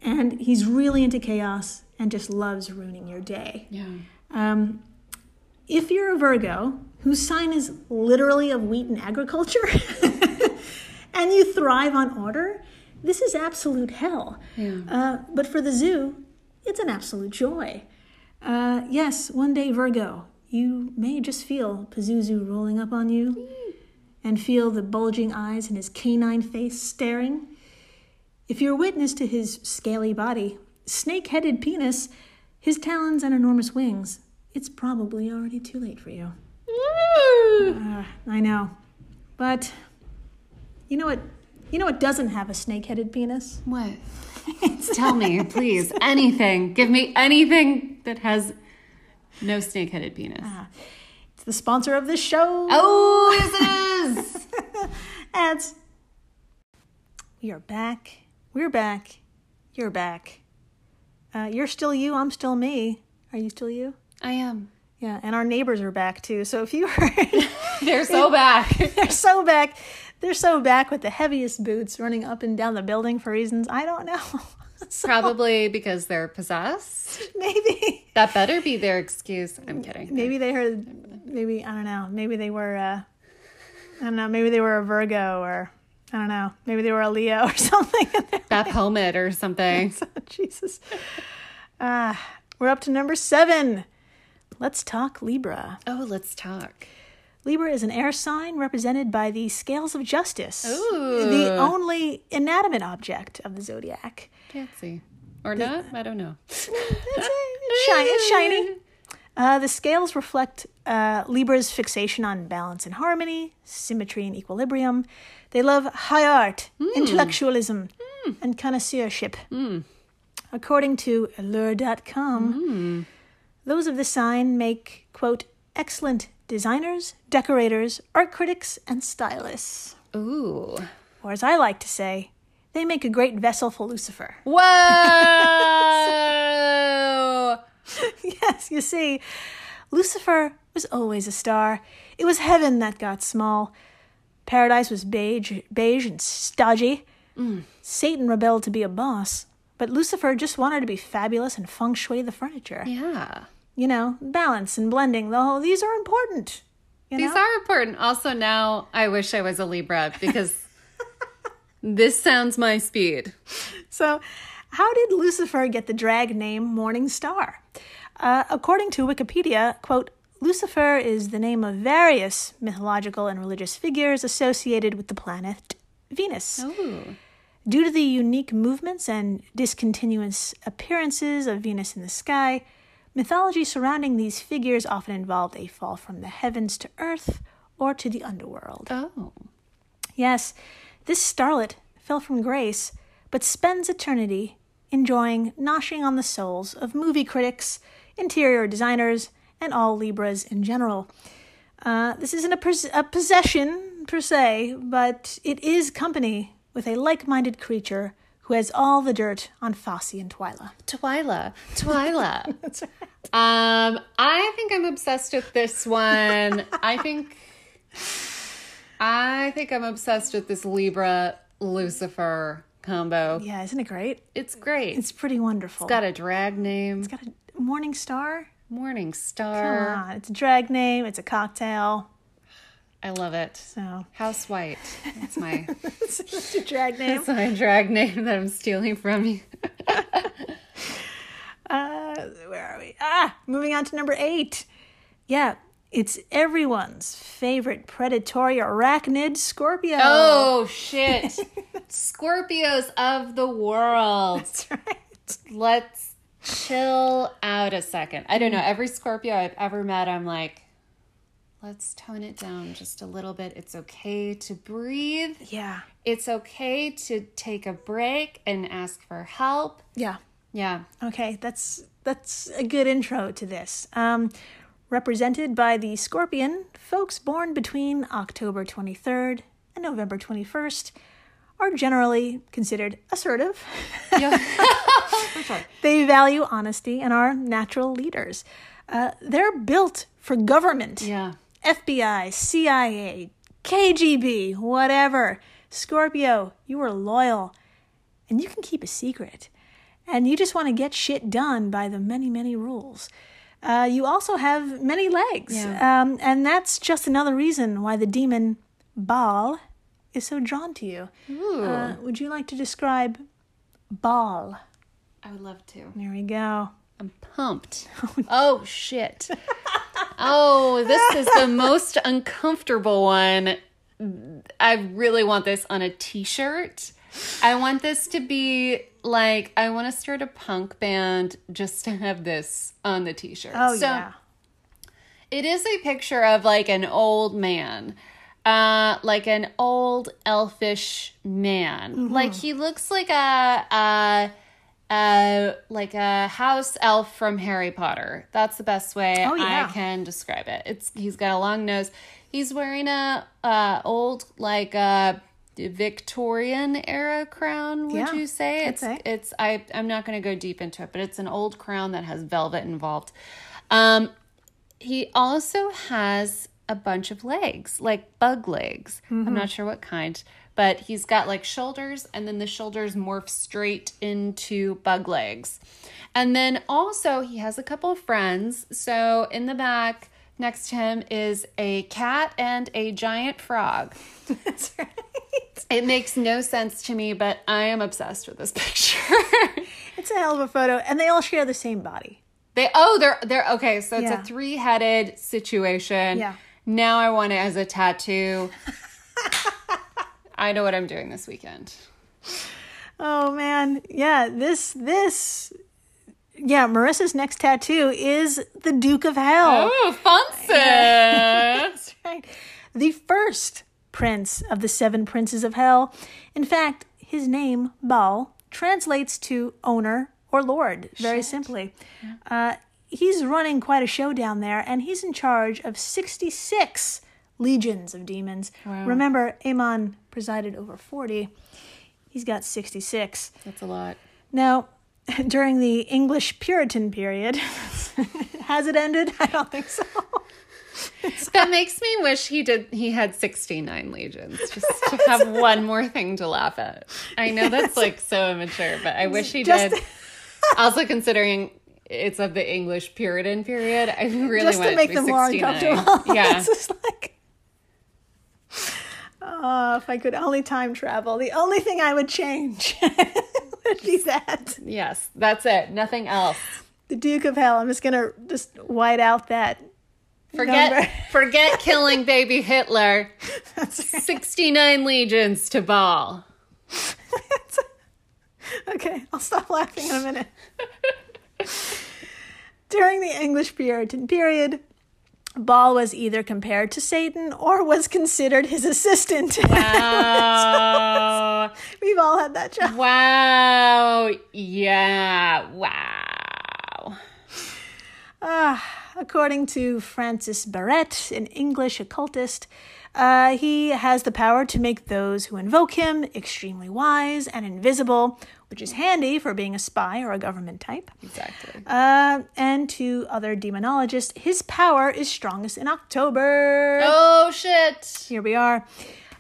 And he's really into chaos and just loves ruining your day. Yeah. Um, if you're a Virgo whose sign is literally of wheat and agriculture, and you thrive on order, this is absolute hell. Yeah. Uh, but for the zoo, it's an absolute joy. Uh, yes, one day, Virgo, you may just feel Pazuzu rolling up on you and feel the bulging eyes and his canine face staring. If you're witness to his scaly body, snake headed penis, his talons, and enormous wings, it's probably already too late for you. Uh, I know. But you know what? You know what doesn't have a snake headed penis? What? Tell me, please. Anything. Give me anything that has no snake headed penis. It's the sponsor of this show. Oh, yes, it is. Ads. We are back. We're back. You're back. Uh, you're still you. I'm still me. Are you still you? I am. Yeah, and our neighbors are back too. So if you heard, They're so back. they're so back. They're so back with the heaviest boots running up and down the building for reasons I don't know. So Probably because they're possessed. maybe, That better be their excuse. I'm kidding. maybe they heard. Maybe I don't know. Maybe they were. Uh, I don't know. Maybe they were a Virgo or I don't know. Maybe they were a Leo or something. Beth Helmet or something. Jesus. Ah, we're up to number seven. Let's talk Libra. Oh, let's talk. Libra is an air sign represented by the scales of justice, Ooh. the only inanimate object of the zodiac. Fancy. Or not? I don't know. It's, shiny, it's shiny. Uh, the scales reflect uh, Libra's fixation on balance and harmony, symmetry and equilibrium. They love high art, intellectualism, and connoisseurship. According to Allure.com, those of the sign make, quote, excellent designers, decorators, art critics, and stylists. Ooh. Or as I like to say, they make a great vessel for Lucifer. Whoa! yes, you see, Lucifer was always a star. It was heaven that got small. Paradise was beige, beige and stodgy. Mm. Satan rebelled to be a boss, but Lucifer just wanted to be fabulous and feng shui the furniture. yeah. You know, balance and blending. The whole these are important. You These know? are important. Also, now I wish I was a Libra because this sounds my speed. So, How did Lucifer get the drag name Morning Star? Uh, according to Wikipedia, quote, Lucifer is the name of various mythological and religious figures associated with the planet Venus. Ooh. Due to the unique movements and discontinuous appearances of Venus in the sky, mythology surrounding these figures often involved a fall from the heavens to earth or to the underworld. Oh. Yes, this starlet fell from grace, but spends eternity enjoying noshing on the souls of movie critics, interior designers, and all Libras in general. Uh, this isn't a, a possession per se, but it is company with a like minded creature who has all the dirt on Fosse and Twyla. Twyla. Twyla. That's right. um, I think I'm obsessed with this one. I think I think I'm obsessed with this Libra Lucifer combo. Yeah, isn't it great? It's great. It's pretty wonderful. It's got a drag name. It's got a morning star. Morning star. Come on, it's a drag name. It's a cocktail. I love it. So House White. That's my it's a drag name. that's my drag name that I'm stealing from you. Uh, where are we? Ah, moving on to number eight. Yeah, it's everyone's favorite predatory arachnid, Scorpio. Oh shit. Scorpios of the world. that's right. Let's chill out a second. I don't know. Every Scorpio I've ever met, I'm like, let's tone it down just a little bit. It's okay to breathe. Yeah, It's okay to take a break and ask for help. yeah. Yeah. Okay, that's that's a good intro to this. Um, represented by the Scorpion, folks born between October 23rd and November 21st are generally considered assertive. Yeah. sure. They value honesty and are natural leaders. Uh, they're built for government. Yeah. FBI, CIA, KGB, whatever. Scorpio, you are loyal and you can keep a secret. And you just want to get shit done by the many, many rules. Uh, you also have many legs. Yeah. Um, and that's just another reason why the demon Baal is so drawn to you. Uh, would you like to describe Baal? I would love to. There we go. I'm pumped. Oh shit. Oh, this is the most uncomfortable one. I really want this on a t-shirt. I want this to be like I want to start a punk band just to have this on the t-shirt. Oh, So, yeah. It is a picture of like an old man. Uh like an old elfish man. Mm-hmm. Like he looks like a uh uh like a house elf from Harry Potter. That's the best way Oh, yeah. I can describe it. It's he's got a long nose. He's wearing a uh old like uh Victorian era crown, would Yeah, you say? I'd It's say. it's I I'm not going to go deep into it, but it's an old crown that has velvet involved. Um he also has a bunch of legs, like bug legs. I'm not sure what kind, but he's got like shoulders, and then the shoulders morph straight into bug legs. And then also, he has a couple of friends. So in the back next to him is a cat and a giant frog. That's right. It makes no sense to me, but I am obsessed with this picture. It's a hell of a photo, and they all share the same body. They oh they're they're okay, so it's Yeah. a three headed situation. Yeah. Now I want it as a tattoo. I know what I'm doing this weekend. Oh man, yeah. This this, yeah. Marissa's next tattoo is the Duke of Hell. Oh, fancy! That's right. The first prince of the seven princes of hell. In fact, his name Baal translates to owner or lord. Very simply, uh, he's running quite a show down there, and he's in charge of sixty-six legions of demons. Remember, Amon presided over forty. He's got sixty-six. That's a lot. Now, during the English Puritan period, has it ended? I don't think so. That makes me wish he did. He had 69 legions just to have one more thing to laugh at. I know that's like so immature, but I wish he Just- did. Also, considering it's of the English Puritan period, I really Just want to make be them more 69. uncomfortable. Yeah. it's just like, oh, if I could only time travel, the only thing I would change It'd be that. Yes, that's it. Nothing else. The Duke of Hell. I'm just gonna just white out that. Forget Number. forget killing baby Hitler. Right. 69 legions to Baal. Okay, I'll stop laughing in a minute. During the English Puritan period, Baal was either compared to Satan or was considered his assistant. Wow. We've all had that job. wow. Yeah. Wow. Ah, according to Francis Barrett, an English occultist, uh, he has the power to make those who invoke him extremely wise and invisible, which is handy for being a spy or a government type. Exactly. Uh, and to other demonologists, his power is strongest in October. Oh shit. Here we are.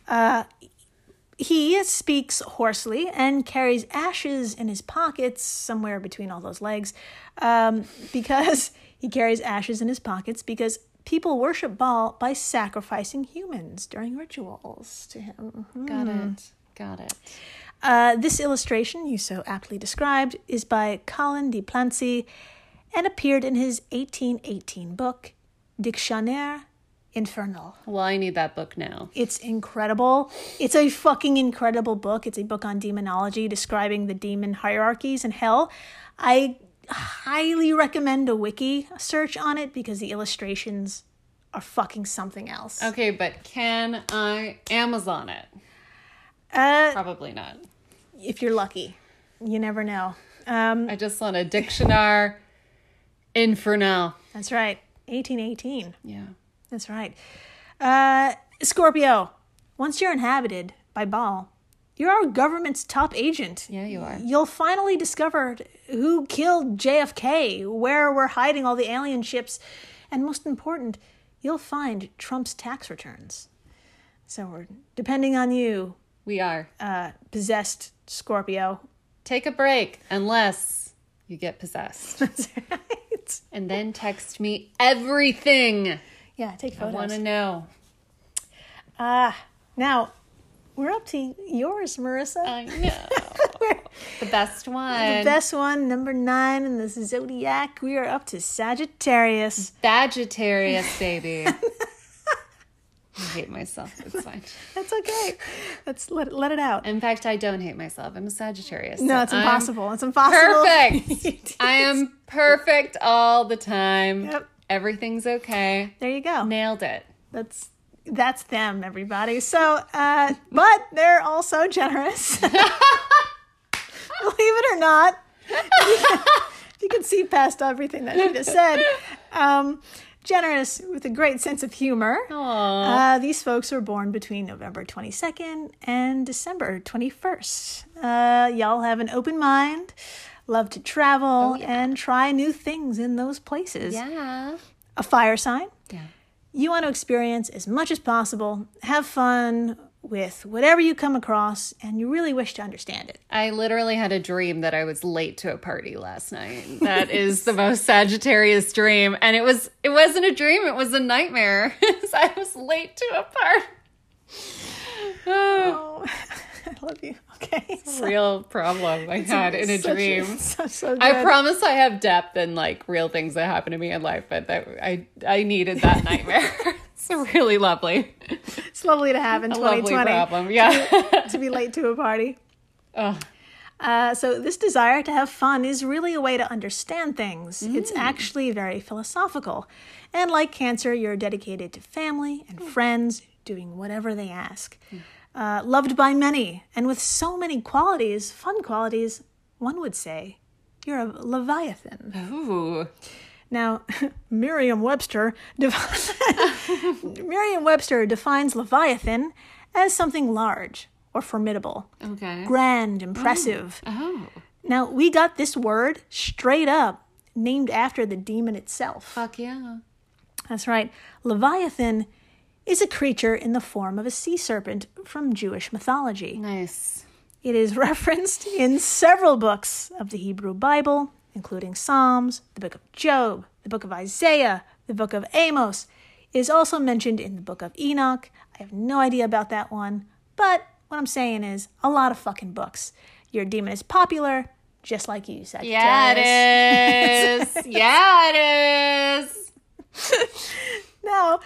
Uh, he speaks hoarsely and carries ashes in his pockets, somewhere between all those legs, um, because he carries ashes in his pockets because people worship Baal by sacrificing humans during rituals to him. Got it. Got it. Uh, this illustration, you so aptly described, is by Collin de Plancy and appeared in his 1818 book, Dictionnaire Infernal. Well, I need that book now. It's incredible. It's a fucking incredible book. It's a book on demonology describing the demon hierarchies in hell. I highly recommend a wiki search on it because the illustrations are fucking something else. Okay, but can I Amazon it? Uh, Probably not. if you're lucky, you never know. Um, I just want a dictionary infernal. that's right. 1818. Yeah. That's right. Uh, Scorpio, once you're inhabited by Baal, you're our government's top agent. Yeah, you are. You'll finally discover who killed JFK, where we're hiding all the alien ships, and most important, you'll find Trump's tax returns. So we're depending on you, We are. uh, possessed Scorpio. Take a break unless you get possessed. That's right. and then text me everything. Yeah, take photos. I want to know. Ah, now we're up to yours, Marissa. I know. the best one. The best one, number nine in the zodiac. We are up to Sagittarius. Sagittarius, baby. I hate myself. It's fine. That's okay. Let's let let it out. In fact, I don't hate myself. I'm a Sagittarius. No, so it's I'm impossible. It's impossible. Perfect. I am perfect all the time. Yep. Everything's okay. There you go. Nailed it. That's that's them, everybody. So, uh, but they're also generous. Believe it or not, you can see past everything that she just said, um, generous with a great sense of humor. Uh, these folks were born between November 22nd and December 21st. Uh, y'all have an open mind, love to travel, and try new things in those places. Yeah. A fire sign. Yeah. You want to experience as much as possible, have fun with whatever you come across, and you really wish to understand it. I literally had a dream that I was late to a party last night. That is the most Sagittarius dream, and it was it wasn't a dream; it was a nightmare. I was late to a party. Oh, I love you. Okay. So- real problem I had in a dream. so, so good. I promise I have depth and like real things that happen to me in life, but that I I needed that nightmare. it's really lovely, it's lovely to have in lovely 2020 problem. Yeah. to be late to a party. oh, Uh, so, this desire to have fun is really a way to understand things. It's actually very philosophical. And like Cancer, you're dedicated to family and friends, doing whatever they ask. Uh, loved by many, and with so many qualities, fun qualities, one would say you're a Leviathan. ooh, Now, Merriam-Webster defi- Merriam-Webster defines Leviathan as something large or formidable, okay. grand, oh. impressive. Oh, Now, we got this word straight up named after the demon itself. fuck yeah. That's right. Leviathan is a creature in the form of a sea serpent from Jewish mythology. Nice. It is referenced in several books of the Hebrew Bible, including Psalms, the book of Job, the book of Isaiah, the book of Amos. It is also mentioned in the book of Enoch. I have no idea about that one, but what I'm saying is a lot of fucking books. Your demon is popular, just like you, Sagittarius. Yeah, it is. yeah, it is. Now,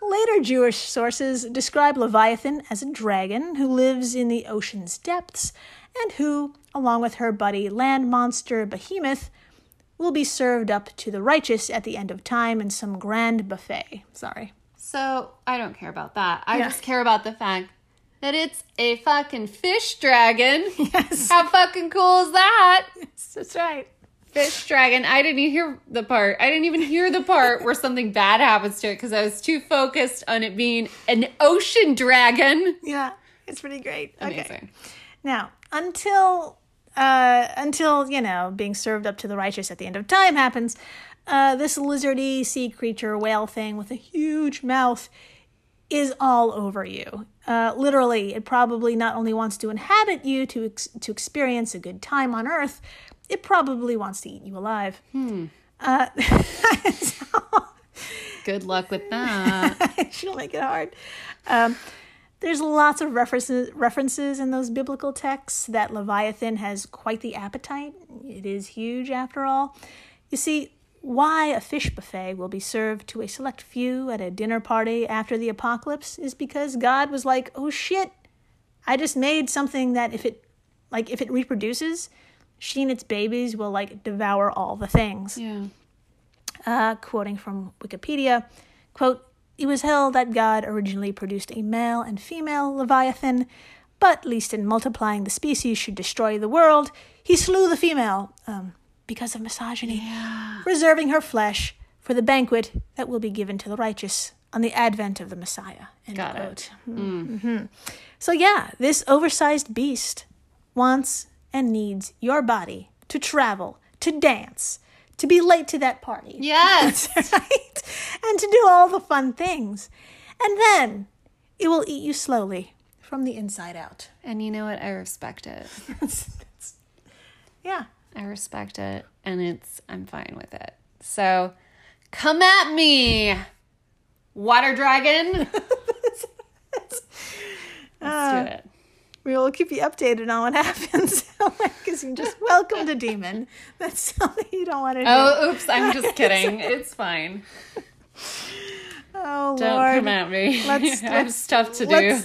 later Jewish sources describe Leviathan as a dragon who lives in the ocean's depths and who, along with her buddy land monster Behemoth, will be served up to the righteous at the end of time in some grand buffet. Sorry. So I don't care about that. I Yeah. just care about the fact that it's a fucking fish dragon. Yes. How fucking cool is that? That's right. Fish dragon. I didn't even hear the part. I didn't even hear the part where something bad happens to it because I was too focused on it being an ocean dragon. Yeah, it's pretty great. Okay. Now, until uh, until you know being served up to the righteous at the end of time happens, uh, this lizardy sea creature whale thing with a huge mouth is all over you. Uh, literally, it probably not only wants to inhabit you to ex- to experience a good time on Earth, it probably wants to eat you alive. Hmm. Uh, so- Good luck with that. she'll make it hard. Um, there's lots of references references in those biblical texts that Leviathan has quite the appetite. It is huge, after all. You see, why a fish buffet will be served to a select few at a dinner party after the apocalypse is because God was like, "Oh shit, I just made something that if it like if it reproduces, she and its babies will like devour all the things." yeah. uh, quoting from Wikipedia, quote, it was held that God originally produced a male and female Leviathan, but least in multiplying the species should destroy the world, he slew the female um, because of misogyny, reserving her flesh for the banquet that will be given to the righteous on the advent of the Messiah. End Got quote. it. Mhm. So, yeah, this oversized beast wants and needs your body to travel, to dance, to be late to that party. Yes. right? And to do all the fun things. And then it will eat you slowly from the inside out. And you know what? I respect it. Yeah. I respect it and it's I'm fine with it. So come at me, water dragon. Let's do uh, it. We will keep you updated on what happens. Because you just welcome to Demon. That's something you don't want to do. Oh, oops, I'm just kidding. It's fine. Oh, Don't Lord. come at me. Let's- I have stuff to do.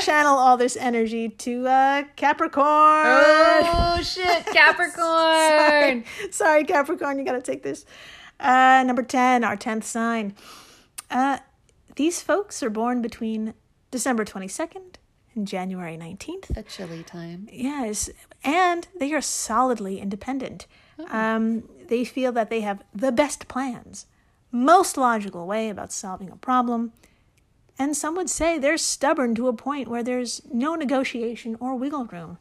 Channel all this energy to uh, Capricorn. Oh shit, Capricorn. Sorry. Sorry, Capricorn, you gotta take this. Uh, number 10, our 10th sign. Uh, these folks are born between December 22nd and January 19th. A chilly time. Yes, and they are solidly independent. Um, they feel that they have the best plans, most logical way about solving a problem, and some would say they're stubborn to a point where there's no negotiation or wiggle room.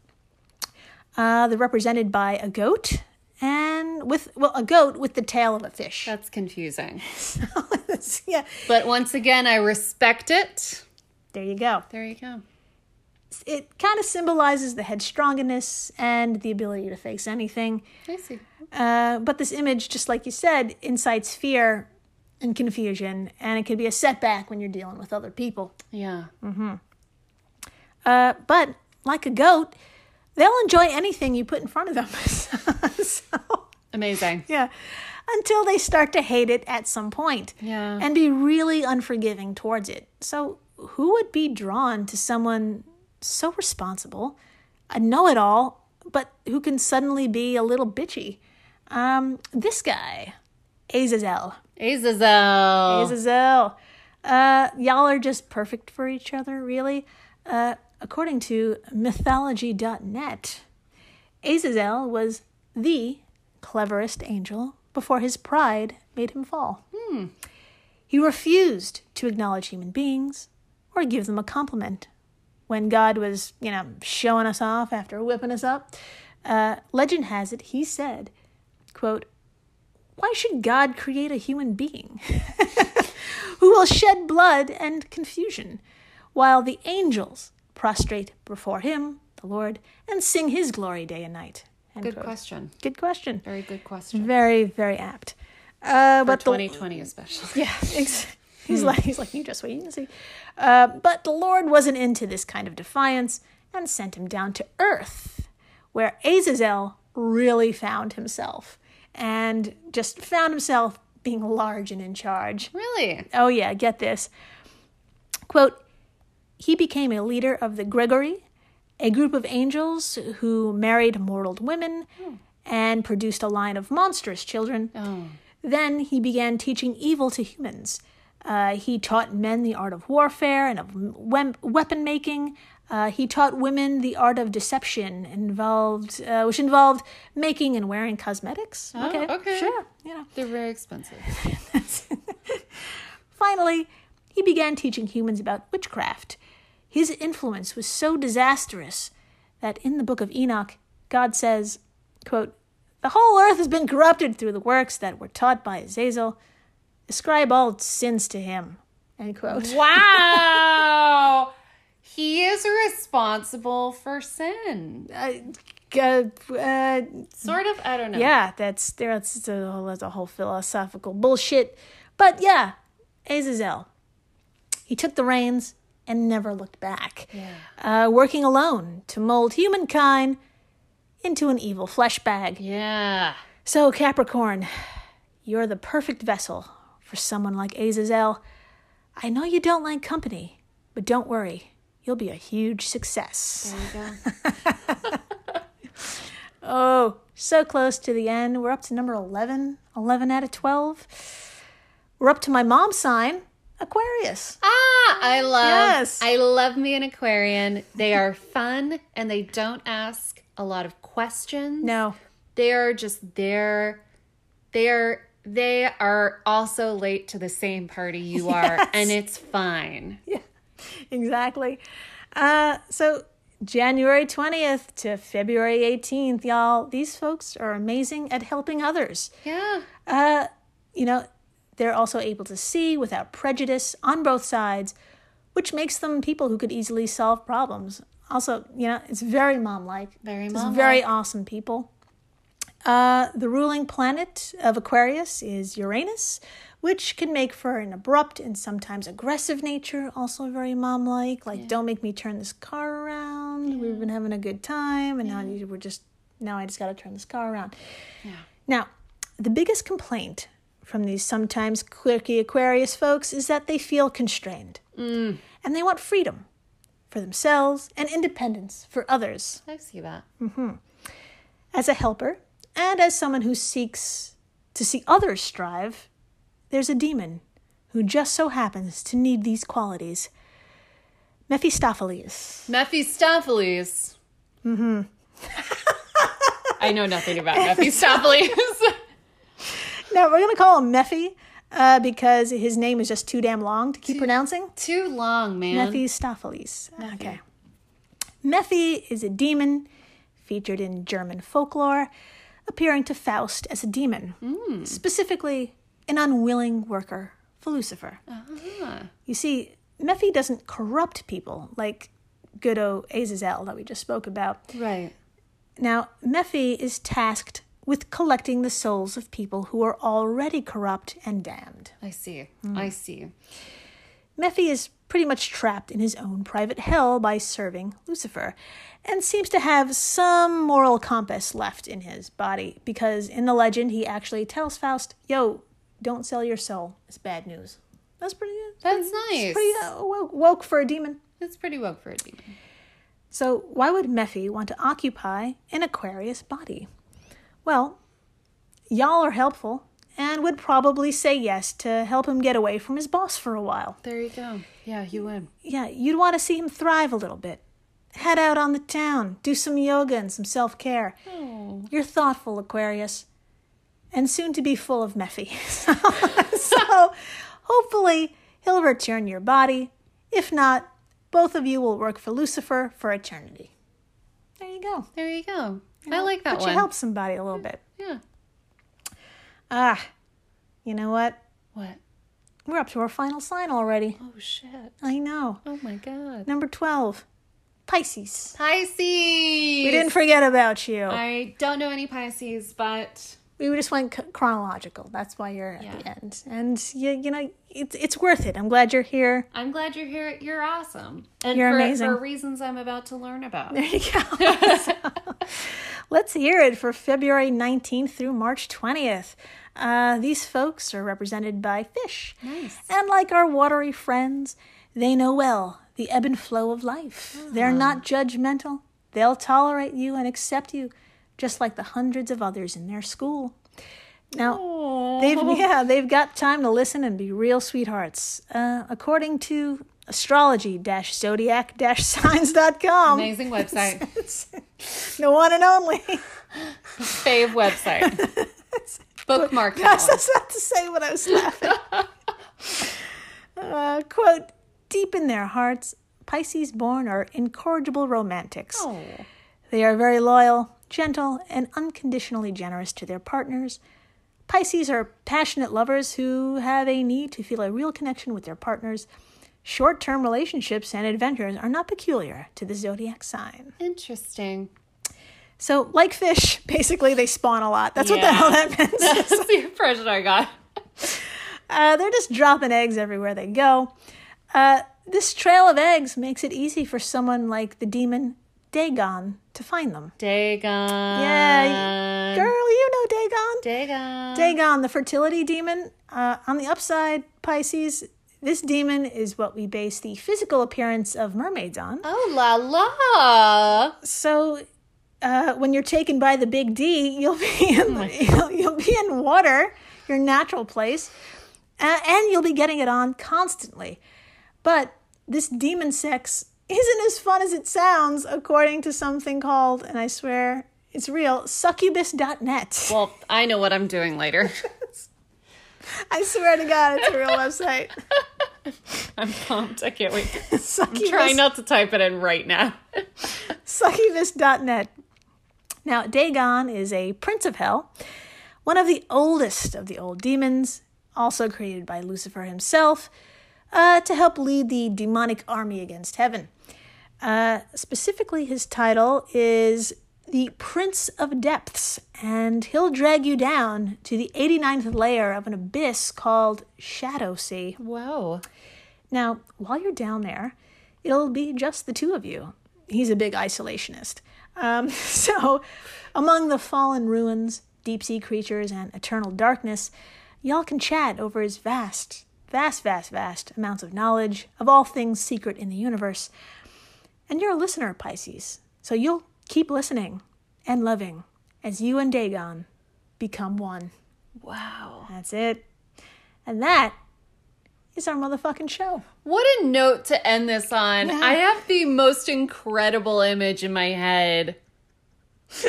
Uh, they're represented by a goat and with well a goat with the tail of a fish. That's confusing. yeah, But once again, I respect it. there you go. There you go. It kind of symbolizes the headstrongness and the ability to face anything. I see. Uh, but this image, just like you said, incites fear and confusion, and it can be a setback when you're dealing with other people. Yeah. Uh, but like a goat, they'll enjoy anything you put in front of them. so, Amazing. yeah, until they start to hate it at some point Yeah. and be really unforgiving towards it. So, who would be drawn to someone so responsible, a know it all, but who can suddenly be a little bitchy? Um, this guy, Azazel. Azazel. Azazel. Uh, y'all are just perfect for each other, really. Uh, according to mythology.net, Azazel was the cleverest angel before his pride made him fall. He refused to acknowledge human beings or give them a compliment. When God was, you know, showing us off after whipping us up, uh, legend has it he said, quote, why should God create a human being who will shed blood and confusion, while the angels prostrate before him, the Lord, and sing his glory day and night? End Good quote. question. Good question. Very good question. Very, very apt. Uh, For but the- 2020 especially. yeah, ex- he's like he's like you just wait and see. Uh, but the Lord wasn't into this kind of defiance and sent him down to earth, where Azazel really found himself and just found himself being large and in charge. Really? Oh, yeah, get this. Quote, he became a leader of the Grigori, a group of angels who married mortal women and produced a line of monstrous children. Oh. Then he began teaching evil to humans. Uh, he taught men the art of warfare and of wem- weapon making. Uh, he taught women the art of deception, involved, uh, which involved making and wearing cosmetics. Oh, okay. sure, you know. They're very expensive. Finally, he began teaching humans about witchcraft. His influence was so disastrous that in the book of Enoch, God says, quote, The whole earth has been corrupted through the works that were taught by Azazel. Ascribe all sins to him. End quote. Wow. he is responsible for sin. Uh, uh, uh, Sort of. I don't know. yeah, that's that's a, whole- that's a whole philosophical bullshit. But yeah, Azazel. He took the reins and never looked back. Yeah. uh, working alone to mold humankind into an evil flesh bag. Yeah. So, Capricorn, you're the perfect vessel for someone like Azazel. I know you don't like company, but don't worry, you'll be a huge success. There you go. Oh, so close to the end. We're up to number 11, 11 out of 12. We're up to my mom's sign, Aquarius. Ah, I love. Yes. I love me an Aquarian. They are fun and they don't ask a lot of questions. No, They are just there. They are. They are also late to the same party you are, and it's fine. Yeah, exactly. Uh, so January 20th to February 18th, y'all, these folks are amazing at helping others. Yeah. Uh, you know, they're also able to see without prejudice on both sides, which makes them people who could easily solve problems. Also, you know, it's very mom-like. Very mom-like. very awesome people. Uh, the ruling planet of Aquarius is Uranus, which can make for an abrupt and sometimes aggressive nature. Also very mom-like. Like, don't make me turn this car around. We've been having a good time, and now you- we're just now I just got to turn this car around. Yeah. Now, the biggest complaint from these sometimes quirky Aquarius folks is that they feel constrained. And they want freedom for themselves and independence for others. I see that. As a helper and as someone who seeks to see others strive, there's a demon who just so happens to need these qualities. Mephistopheles. Mephistopheles. Mm-hmm. I know nothing about Mephistopheles. Now, we're going to call him Mephi uh, because his name is just too damn long to keep pronouncing. Too long, man. Mephistopheles. Okay. Mephi is a demon featured in German folklore, appearing to Faust as a demon, specifically an unwilling worker for Lucifer. Ah. You see, Mephi doesn't corrupt people like good old Azazel that we just spoke about. Right. Now, Mephi is tasked with collecting the souls of people who are already corrupt and damned. I see. Hmm. I see. Mephi is pretty much trapped in his own private hell by serving Lucifer, and seems to have some moral compass left in his body, because in the legend he actually tells Faust, Yo, don't sell your soul. It's bad news. That's pretty good. That's pretty, nice. pretty uh, woke, woke for a demon. It's pretty woke for a demon. So, why would Mephi want to occupy an Aquarius body? Well, y'all are helpful and would probably say yes to help him get away from his boss for a while. There you go. Yeah, you win. Yeah, you'd want to see him thrive a little bit. Head out on the town, do some yoga and some self care. Oh. You're thoughtful, Aquarius, and soon to be full of Mephi. so, hopefully, he'll return your body. If not, both of you will work for Lucifer for eternity. There you go. There you go. I like that but one. you help somebody a little bit. Yeah. Ah, you know what? What? We're up to our final sign already. Oh shit. I know. Oh my god. Number 12, Pisces. Pisces. We didn't forget about you. I don't know any Pisces, but we just went chronological. That's why you're at Yeah. the end, and you you know it's it's worth it. I'm glad you're here. I'm glad you're here. You're awesome. And You're for, amazing. for reasons I'm about to learn about. There you go. So, let's hear it for February 19th through March 20th. Uh, these folks are represented by fish. Nice. And like our watery friends, they know well the ebb and flow of life. They're not judgmental. They'll tolerate you and accept you, just like the hundreds of others in their school. Now, they've yeah, they've got time to listen and be real sweethearts. Uh, according to astrology-zodiac-signs.com, Amazing website. the one and only. Fave website. Bookmark that Yes, one. that's not to say what I was laughing. uh, quote, deep in their hearts, Pisces born are incorrigible romantics. Oh. They are very loyal, gentle, and unconditionally generous to their partners. Pisces are passionate lovers who have a need to feel a real connection with their partners. Short term relationships and adventures are not peculiar to the zodiac sign. Interesting. So, like fish, basically they spawn a lot. That's what the hell that means. That's the impression I got. Uh, they're just dropping eggs everywhere they go. Uh, this trail of eggs makes it easy for someone like the demon Dagon to find them. Dagon. Yeah, girl, you know Dagon. Dagon. Dagon, the fertility demon. Uh, on the upside, Pisces, this demon is what we base the physical appearance of mermaids on. Oh la la. So, uh, when you're taken by the big D, you'll be in, you'll, you'll be in water, your natural place, uh, and you'll be getting it on constantly. But this demon sex isn't as fun as it sounds, according to something called, and I swear it's real, succubus.net. Well, I know what I'm doing later. I swear to God, it's a real website. I'm pumped. I can't wait. I'm trying not to type it in right now. succubus.net. Now, Dagon is a prince of hell, one of the oldest of the old demons, also created by Lucifer himself, uh, to help lead the demonic army against heaven. Uh, specifically, his title is the Prince of Depths, and he'll drag you down to the 89th layer of an abyss called Shadow Sea. Whoa. Now, while you're down there, it'll be just the two of you. He's a big isolationist. Um, so, among the fallen ruins, deep sea creatures, and eternal darkness, y'all can chat over his vast, vast, vast, vast amounts of knowledge of all things secret in the universe. And you're a listener, Pisces, so you'll keep listening and loving as you and Dagon become one. Wow. That's it. And that is our motherfucking show. What a note to end this on. Yeah. I have the most incredible image in my head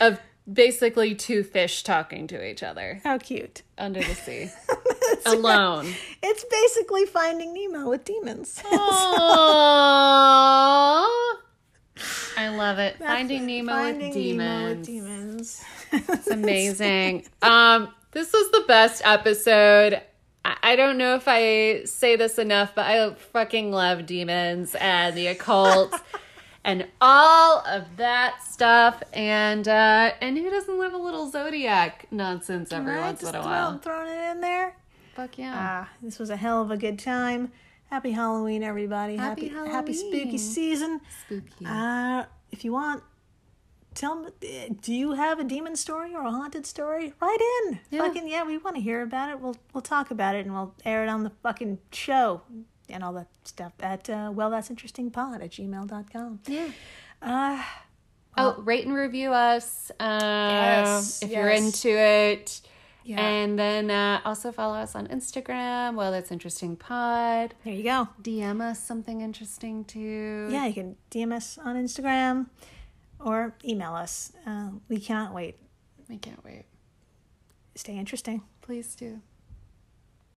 of basically two fish talking to each other How cute. under the sea. Alone. It's basically finding Nemo with demons. Aww. I love it. Finding Nemo Finding with demons. Nemo with demons. It's amazing. um, this was the best episode. I I don't know if I say this enough, but I fucking love demons and the occult and all of that stuff. And uh, and who doesn't love a little zodiac nonsense every Right, once in a while? throwing it in there. Fuck yeah. Ah, this was a hell of a good time. Happy Halloween, everybody. Happy happy spooky season. Spooky. Uh, if you want, tell me, do you have a demon story or a haunted story? Write in. Yeah. Fucking yeah, we want to hear about it. We'll we'll talk about it and we'll air it on the fucking show and all that stuff at uh, well that's interesting pod at gmail.com. yeah. Uh, Oh, rate and review us uh, Yes, if you're into it. Yeah. And then uh, also follow us on Instagram. Well, that's interesting pod. there you go. DM us something interesting too. Yeah, you can DM us on Instagram or email us. Uh, we cannot wait. We can't wait. Stay interesting. Please do.